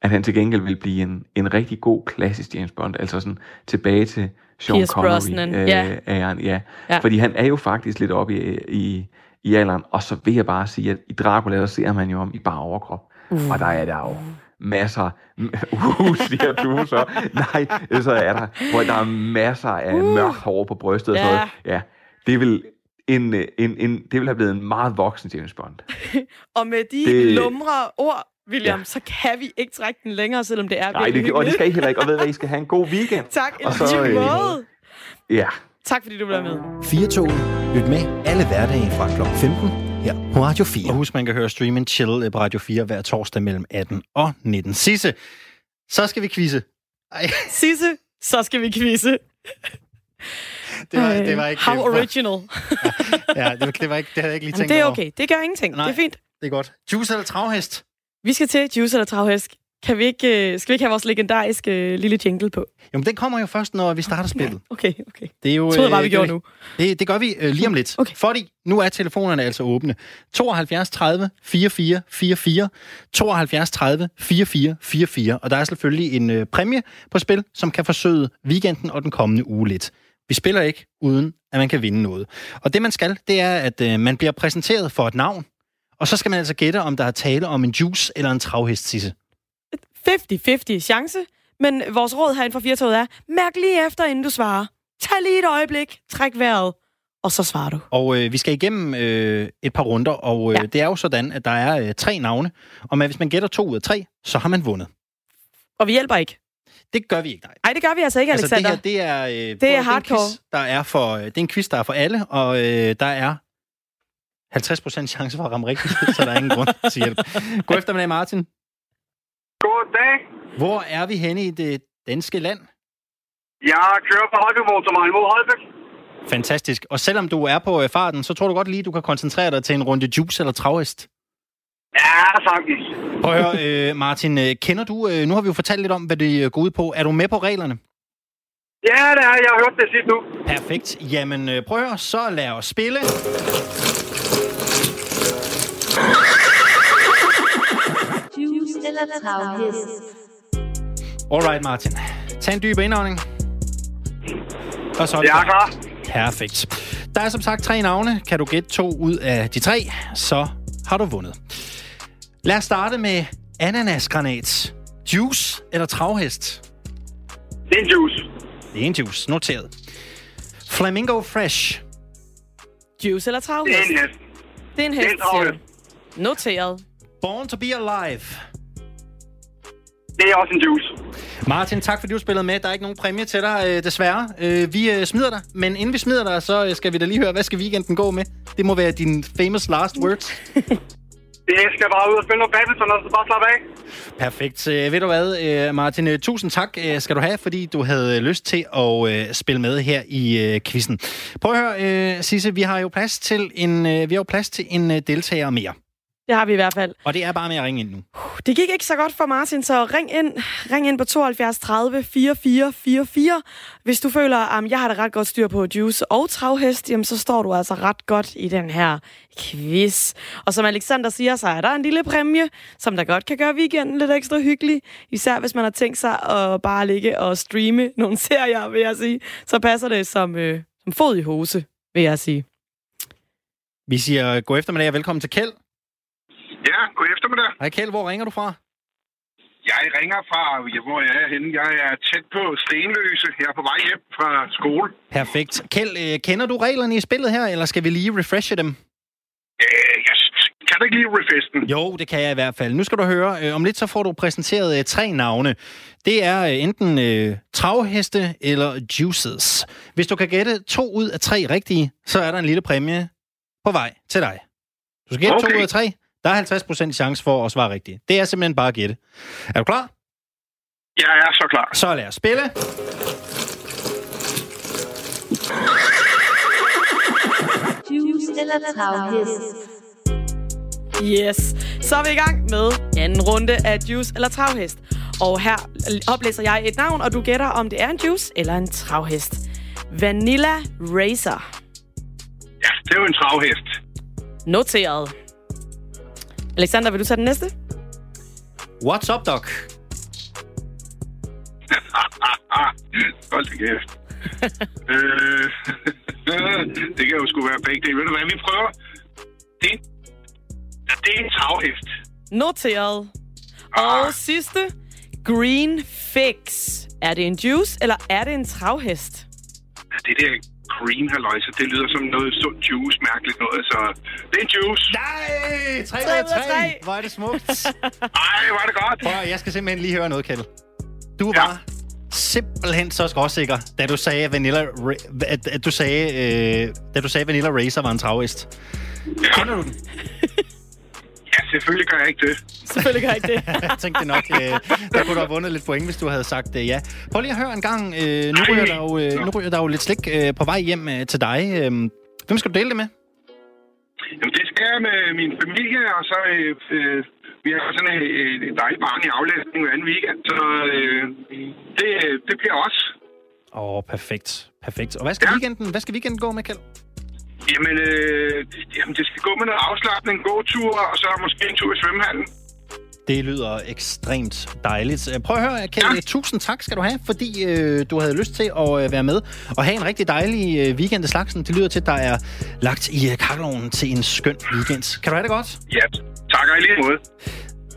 at han til gengæld ville blive en, en rigtig god klassisk James Bond, altså sådan tilbage til Sean Pierce Connery. Brosnan, øh, ja. æren, ja. Ja. Fordi han er jo faktisk lidt oppe i, i, i alderen, og så vil jeg bare sige, at i Dracula, der ser man jo om i bare overkrop, uh. og der er der jo masser, <laughs> uh, siger du så, nej, så er der, hvor der er masser af uh. mørkt hår på brystet og Ja. noget. Ja, det vil, en, øh, en, en, det vil have blevet en meget voksen James Bond. <laughs> Og med de det... Lumre ord, William, Ja. så kan vi ikke trække den længere, selvom det er Nej, virkelig det, og det skal I heller ikke. Og ved I hvad, I skal have en god weekend. <laughs> Tak, i Og så, øh, måde. Ja. Tak, fordi du blev med. Firtoget. Lyt med alle hverdage fra kl. 15 her på Radio 4. Og husk, man kan høre Stream and Chill øh, på Radio 4 hver torsdag mellem 18 og 19. Sisse, så skal vi quizze. Ej, Sisse, så skal vi quizze. <laughs> det var, det var ikke... How det var, original. <laughs> ja, det, var, det, var ikke, det havde jeg ikke lige tænkt det er over. okay. Det gør ingenting. Nej. Det er fint. Det er godt. Juice eller travhest? Vi skal til Juice eller Travhæsk. Kan vi ikke, øh, skal vi ikke have vores legendariske øh, lille jingle på? Jo, men den kommer jo først, når vi starter spillet. Okay, okay. Det er jo, Jeg troede bare, vi øh, gjorde det, nu. Det, det gør vi øh, lige om lidt. Okay. Fordi nu er telefonerne altså åbne. 72 30 44 44. 72 30 44 44. Og der er selvfølgelig en øh, præmie på spil, som kan forsøge weekenden og den kommende uge lidt. Vi spiller ikke, uden at man kan vinde noget. Og det man skal, det er, at øh, man bliver præsenteret for et navn. Og så skal man altså gætte, om der er tale om en juice eller en travhest, Sisse. 50-50 chance, men vores råd herinde fra Firtoget er, mærk lige efter, inden du svarer. Tag lige et øjeblik, træk vejret, og så svarer du. Og øh, vi skal igennem øh, et par runder, og øh, Ja. det er jo sådan, at der er øh, tre navne. Og man, hvis man gætter to ud af tre, så har man vundet. Og vi hjælper ikke. Det gør vi ikke, nej. Nej, det gør vi altså ikke, Altså, Alexander. det her, det er... Øh, det er en quiz, hardcore. der er for, øh, det er en quiz, der er for alle, og øh, der er 50% chance for at ramme rigtigt, så der er ingen grund til hjælp. God eftermiddag, Martin. Goddag. Hvor er vi henne i det danske land? Jeg kører på Holbæk-motorvejen mod Holbæk. Fantastisk. Og selvom du er på øh, farten, så tror du godt lige, du kan koncentrere dig til en runde juice eller travhest. Ja. Prøv at høre, øh, Martin, øh, kender du... Øh, nu har vi jo fortalt lidt om, hvad det øh, går ud på. Er du med på reglerne? Ja, det er. Jeg har hørt det sidst nu. Perfekt. Jamen, øh, prøv at høre, så lad os spille. Juice eller travhest. Alright, Martin. Tag en dyb indånding. Og så er Jeg er klar. Perfekt. Der er som sagt tre navne. Kan du gætte to ud af de tre, så har du vundet. Lad os starte med ananasgranat. Juice eller travhest? Det er en juice. Det er en juice. Noteret. Flamingo Fresh. Juice eller Det er travhest? en hest. Det er en Det er hest, en travhest. Noteret. Born to be Alive. Det er også en juice. Martin, tak fordi du spillede med. Der er ikke nogen præmie til dig, øh, desværre. Øh, vi øh, smider dig, men inden vi smider dig, så øh, skal vi da lige høre, hvad skal weekenden gå med? Det må være din famous last words. <laughs> Det skal bare ud og spille noget badminton, og så bare slappe af. Perfekt. Øh, ved du hvad, øh, Martin, øh, tusind tak skal du have, fordi du havde lyst til at spille med her i quizzen. Prøv at høre, Sisse, vi har jo plads til en, vi har jo plads til en deltager mere. Det har vi i hvert fald. Og det er bare med at ringe ind nu. Det gik ikke så godt for Martin, så ring ind, ring ind på 72 30 44 44. Hvis du føler, at jeg har det ret godt styr på juice og travhest, jamen, så står du altså ret godt i den her quiz. Og som Alexander siger, så er der en lille præmie, som der godt kan gøre weekenden lidt ekstra hyggelig. Især hvis man har tænkt sig at bare ligge og streame nogle <laughs> serier, vil jeg sige. Så passer det som, øh, som fod i hose, vil jeg sige. Vi siger god eftermiddag og velkommen til Kjeld. Hej Kjeld, hvor ringer du fra? Jeg ringer fra, hvor jeg er henne. Jeg er tæt på Stenløse. Jeg er på vej hjem fra skole. Perfekt. Kjeld, øh, kender du reglerne i spillet her, eller skal vi lige refreshe dem? Øh, jeg kan du ikke lige refresh den? Jo, det kan jeg i hvert fald. Nu skal du høre, øh, om lidt så får du præsenteret øh, tre navne. Det er øh, enten øh, travheste eller juices. Hvis du kan gætte to ud af tre rigtige, så er der en lille præmie på vej til dig. Du skal gætte okay. to ud af tre. Der er 50% chance for at svare rigtigt. Det er simpelthen bare at gætte. Er du klar? Jeg er så klar. Så lad os spille. Juice eller travhest. Yes, så er vi i gang med anden runde af Juice eller Travhest. Og her oplæser jeg et navn, og du gætter, om det er en juice eller en travhest. Vanilla Racer. Ja, det er jo en travhest. Noteret. Alexander, vil du tage den næste? What's up, Doc? <laughs> Hold da kæft. <laughs> øh, <laughs> det kan jo sgu være begge dele. Ved du hvad, vi prøver? Det, ja, det er en travhest. Noteret. Og sidste. Green Fix. Er det en juice, eller er det en travhest? Det der green halløjse, det lyder som noget sund juice, mærkeligt noget. Så det er en juice. Nej! 3 Tre ud af ud af 3. tre. Hvor er det smukt. <laughs> Ej, var det godt. Prøv, jeg skal simpelthen lige høre noget, Kjeld. Du var simpelthen så skråsikker, da du sagde Vanilla, at, at du sagde, øh, da du sagde Vanilla Racer var en travhest. Ja. Kender du den? Selvfølgelig gør jeg ikke det. Selvfølgelig gør jeg ikke det. <laughs> jeg tænkte nok, øh, der kunne du have vundet lidt point, hvis du havde sagt øh, ja. Prøv lige at høre en gang. Øh, nu, ryger der jo, øh, nu ryger der jo lidt slik øh, på vej hjem øh, til dig. Øh, hvem skal du dele det med? Jamen, det skal jeg med min familie, og så... Øh, øh, vi har sådan et, et, dejligt barn i aflæsning hver anden weekend, så øh, det, det bliver også. Åh, oh, perfekt. Perfekt. Og hvad skal, ja. weekenden, hvad skal weekenden gå med, Kjeld? Jamen, øh, jamen, det skal gå med noget afslappning, gåtur, og så måske en tur i svømmehallen. Det lyder ekstremt dejligt. Prøv at høre, Kjeld. Ja. Tusind tak skal du have, fordi øh, du havde lyst til at øh, være med og have en rigtig dejlig øh, weekend i slagsen. Det lyder til, at der er lagt i øh, kakkeloven til en skøn weekend. Kan du have det godt? Ja, tak og i lige måde.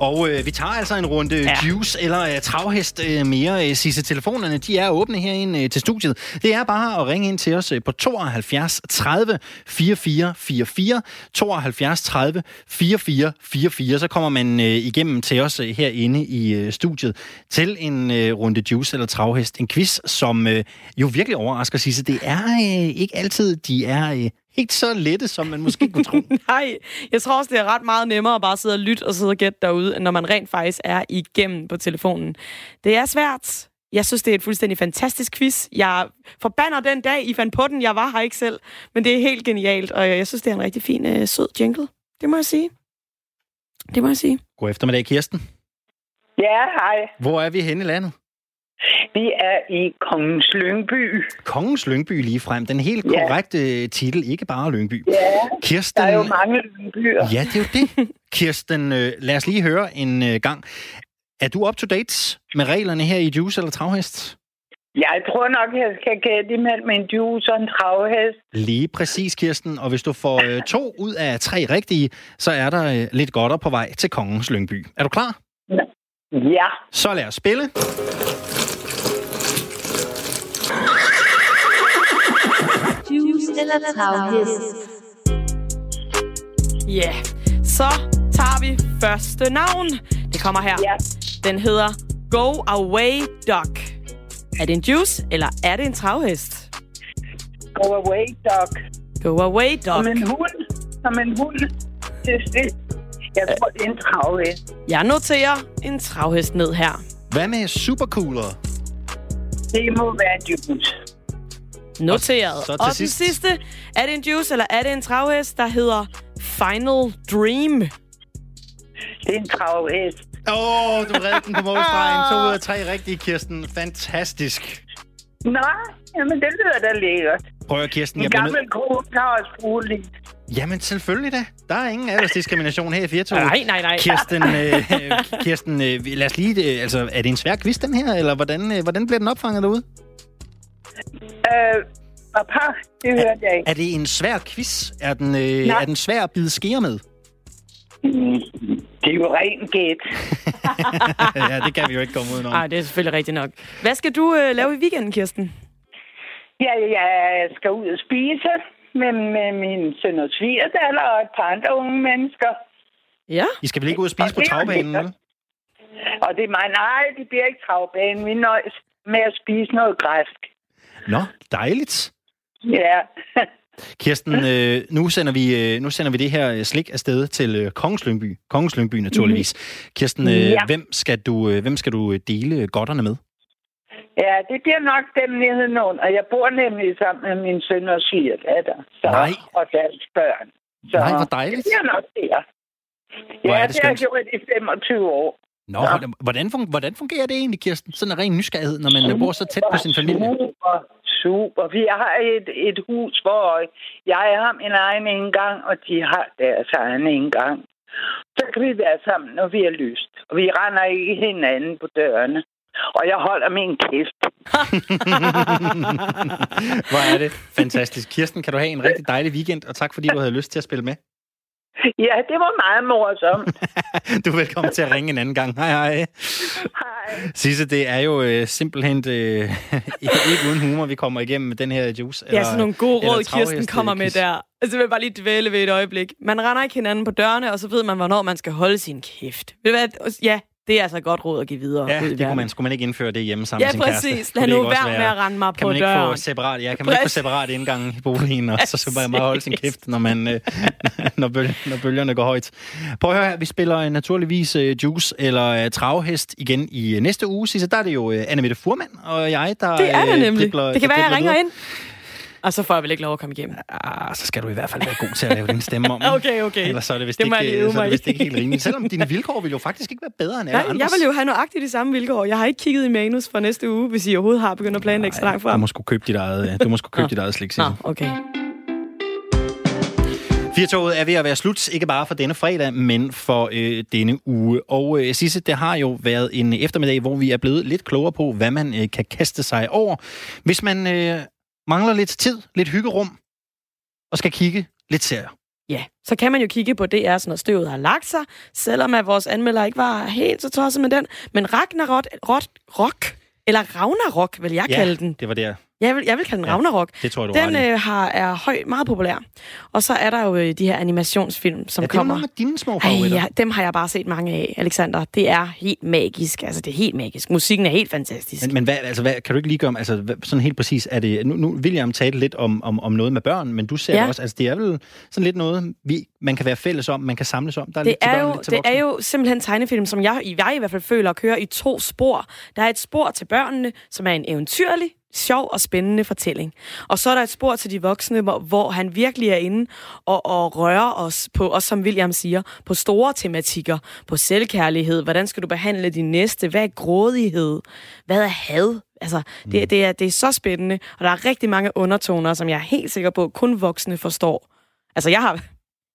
Og øh, vi tager altså en runde ja. juice eller øh, travhest øh, mere. Øh, Sisse, telefonerne de er åbne herinde øh, til studiet. Det er bare at ringe ind til os øh, på 72 30 44 44. 72 30 44 44. Så kommer man øh, igennem til os øh, herinde i øh, studiet til en øh, runde juice eller travhest. En quiz, som øh, jo virkelig overrasker Sisse. Det er øh, ikke altid, de er... Øh, ikke så lette, som man måske kunne tro. <laughs> Nej, jeg tror også, det er ret meget nemmere at bare sidde og lytte og sidde og gætte derude, end når man rent faktisk er igennem på telefonen. Det er svært. Jeg synes, det er et fuldstændig fantastisk quiz. Jeg forbander den dag, I fandt på den. Jeg var her ikke selv, men det er helt genialt, og jeg synes, det er en rigtig fin, øh, sød jingle. Det må jeg sige. Det må jeg sige. God eftermiddag, Kirsten. Ja, hej. Hvor er vi henne i landet? Vi er i Kongens Lyngby. Kongens Lyngby lige frem. Den helt Ja. korrekte titel, ikke bare Lyngby. Ja, Kirsten, der er jo mange Lyngbyer. Ja, det er jo det. Kirsten, øh, lad os lige høre en øh, gang. Er du up to date med reglerne her i Juice eller Travhest? Jeg tror nok, jeg skal gætte imellem en juice og en travhest. Lige præcis, Kirsten. Og hvis du får øh, to ud af tre rigtige, så er der øh, lidt godter på vej til Kongens Lyngby. Er du klar? Ja. Så lad os spille. Juice eller travhest. Ja, yeah. så tager vi første navn. Det kommer her. Ja. Den hedder Go Away Dog. Er det en juice, eller er det en travhest? Go away, dog. Go Away Dog. Som en hund. Som en hund. Det, det. Jeg tror, det er en travhest. Jeg noterer en travhest ned her. Hvad med supercooler? Det må være en juice. Noteret. så til og den sidst. sidste, er det en juice, eller er det en travhest, der hedder Final Dream? Det er en travhest. Åh, oh, du redde den på målstregen. To ud af tre rigtige, Kirsten. Fantastisk. Nej, jamen det lyder da lækkert. Prøv at Kirsten. En Jeg bliver nød... gammel kone kan også bruge lidt. Jamen, selvfølgelig da. Der er ingen aldersdiskrimination her i Firtoget. Nej, nej, nej. Kirsten, øh, Kirsten øh, lad os lige... Øh, altså, er det en svær quiz, den her? Eller hvordan, øh, hvordan bliver den opfanget derude? Øh, papa, det hørte jeg ikke. Er det en svær quiz? Er den, øh, Nej. er den svær at bide skære med? Det er jo ren gæt. <laughs> ja, det kan vi jo ikke komme udenom. Nej, det er selvfølgelig rigtigt nok. Hvad skal du øh, lave i weekenden, Kirsten? Ja, jeg skal ud og spise med, med min søn og svigerdatter og et par andre unge mennesker. Ja. I skal vel ikke ud og spise på Og er travbanen, vel? Og det er mig, nej, det bliver ikke travbanen. Vi nøjes med at spise noget græsk. Nå, dejligt. Ja. Kirsten, <laughs> øh, nu, sender vi, øh, nu sender vi det her øh, slik afsted til øh, Kongens Lyngby. Kongens Lyngby, naturligvis. Kirsten, øh, Ja. hvem, skal du, øh, hvem skal du dele godterne med? ja, det bliver nok dem nede og jeg bor nemlig sammen med min søn og svigerdatter. Så, Nej. Og deres børn. Så Nej, hvor dejligt. Det bliver nok der. Ja, er det det har jeg gjort i 25 år. Nå, hvordan, hvordan, hvordan fungerer det egentlig, Kirsten? Sådan en ren nysgerrighed, når man bor så tæt på sin familie. Super, super. Vi har et, et hus, hvor jeg har min egen indgang, og de har deres egen indgang. Så kan vi være sammen, når vi er lyst. Og vi render ikke hinanden på dørene. Og jeg holder min kæft. <laughs> Hvor er det fantastisk. Kirsten, kan du have en rigtig dejlig weekend, og tak fordi du havde lyst til at spille med. <laughs> Ja, det var meget morsomt. <laughs> Du er velkommen til at ringe en anden gang. Hej, hej. Hej. Sisse, det er jo øh, simpelthen øh, <laughs> ikke uden humor, vi kommer igennem med den her juice. Det er sådan nogle gode eller råd, Kirsten travheste- kommer med der. Altså, jeg vil bare lige dvæle ved et øjeblik. Man render ikke hinanden på dørene, og så ved man, hvornår man skal holde sin kæft. Ved du hvad? Ja, det er altså godt råd at give videre. Ja, ud det kunne man, skulle man ikke indføre det hjemme sammen Ja, med sin kæreste. præcis. Kunne Lad nu ikke være med at rende mig kan på man ikke døren. Få separat, ja, kan man ikke få Præcis. separat indgang i boligen, og så skal man bare holde sin kæft, når, man, øh, <laughs> når, bøl, når bølgerne går højt. Prøv at høre her, vi spiller naturligvis øh, Juice eller øh, Travhest igen i øh, næste uge. Så der er det jo øh, Anne Mette Furman og jeg, der Det er det nemlig. dribler- det kan være, jeg ringer videre. ind. Og så får jeg vel ikke lov at komme igennem. Ah, så skal du i hvert fald være god til at lave din stemme om. <laughs> Okay, okay. Ellers så er det vist Det ikke, så er det vist ikke helt rimeligt. Selvom dine <laughs> vilkår vil jo faktisk ikke være bedre end alle Nej, jeg andres. vil jo have nøjagtigt de samme vilkår. Jeg har ikke kigget i manus for næste uge, hvis I overhovedet har begyndt at planlægge så langt Du frem. må sgu købe dit eget, du må sgu købe dit eget slik, Nå, okay. Firtoget er ved at være slut, ikke bare for denne fredag, men for øh, denne uge. Og øh, Sisse, det har jo været en eftermiddag, hvor vi er blevet lidt klogere på, hvad man øh, kan kaste sig over, hvis man øh, mangler lidt tid, lidt hyggerum, og skal kigge lidt serier. Ja, så kan man jo kigge på DR, når støvet har lagt sig, selvom at vores anmelder ikke var helt så tosset med den. Men Ragnarok, rot, rock, eller Ragnarok, vil jeg kalde den. det var der. Jeg vil, jeg vil kalde den Ja, Ragnarok. det tror jeg, du Den øh, har, er høj, meget populær. Og så er der jo øh, de her animationsfilm, som Ja, det er jo kommer. nogle af dine små Ej, favoritter. ja, dem har jeg bare set mange af, Alexander. Det er helt magisk. Altså, det er helt magisk. Musikken er helt fantastisk. Men, men hvad, altså, hvad, kan du ikke lige gøre om, altså, hvad, sådan helt præcis, er det, nu, nu William talte lidt om, om, om noget med børn, men du ser Ja. det også, altså det er vel sådan lidt noget, vi, man kan være fælles om, man kan samles om. Der er Det lidt er, børn, jo, lidt det er jo simpelthen tegnefilm, som jeg, jeg i hvert fald føler kører i to spor. Der er et spor til børnene, som er en eventyrlig, sjov og spændende fortælling. Og så er der et spor til de voksne, hvor, hvor han virkelig er inde og, og rører os på, også som William siger, på store tematikker, på selvkærlighed, hvordan skal du behandle din næste, hvad er grådighed, hvad er had, Altså, det, det, er, det er så spændende, og der er rigtig mange undertoner, som jeg er helt sikker på, kun voksne forstår. Altså, jeg har,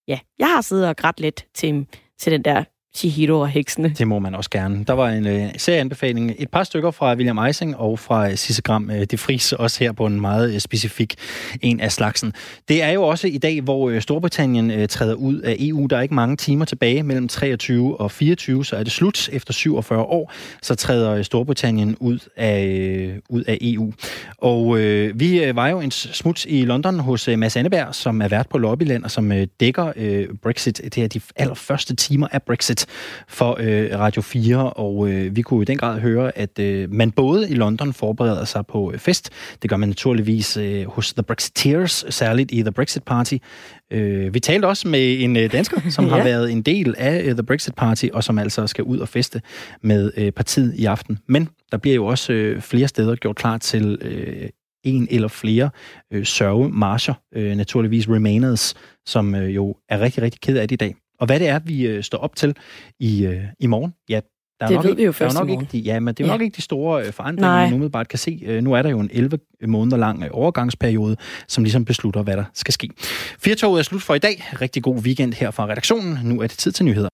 ja, jeg har siddet og grædt lidt til, til den der Chihiro og heksene. Det må man også gerne. Der var en øh, serieanbefaling, et par stykker fra William Eising og fra øh, Sisse Gram øh, de Vries, også her på en meget øh, specifik en af slagsen. Det er jo også i dag, hvor øh, Storbritannien øh, træder ud af EU. Der er ikke mange timer tilbage mellem 23 og 24, så er det slut efter 47 år. Så træder øh, Storbritannien ud af, øh, ud af EU. Og øh, vi øh, var jo en smut i London hos øh, Mads Anneberg, som er vært på Lobbyland, og som øh, dækker øh, Brexit. Det er de allerførste timer af Brexit vært for øh, Radio 4, og øh, vi kunne i den grad høre, at øh, man både i London forbereder sig på øh, fest. Det gør man naturligvis øh, hos The Brexiteers, særligt i The Brexit Party. Øh, vi talte også med en øh, dansker, som <laughs> ja. har været en del af øh, The Brexit Party, og som altså skal ud og feste med øh, partiet i aften. Men der bliver jo også øh, flere steder gjort klar til øh, en eller flere øh, sørgemarscher, øh, naturligvis Remainers, som øh, jo er rigtig, rigtig ked af det i dag. Og hvad det er, vi øh, står op til i, øh, i morgen, ja, der er Det nok ved ikke, vi jo der er først nok ikke de, Ja, men det er jo Ja. nok ikke de store øh, forandringer, Nej. man umiddelbart kan se. Nu er der jo en 11 måneder lang overgangsperiode, som ligesom beslutter, hvad der skal ske. Firtoget er slut for i dag. Rigtig god weekend her fra redaktionen. Nu er det tid til nyheder.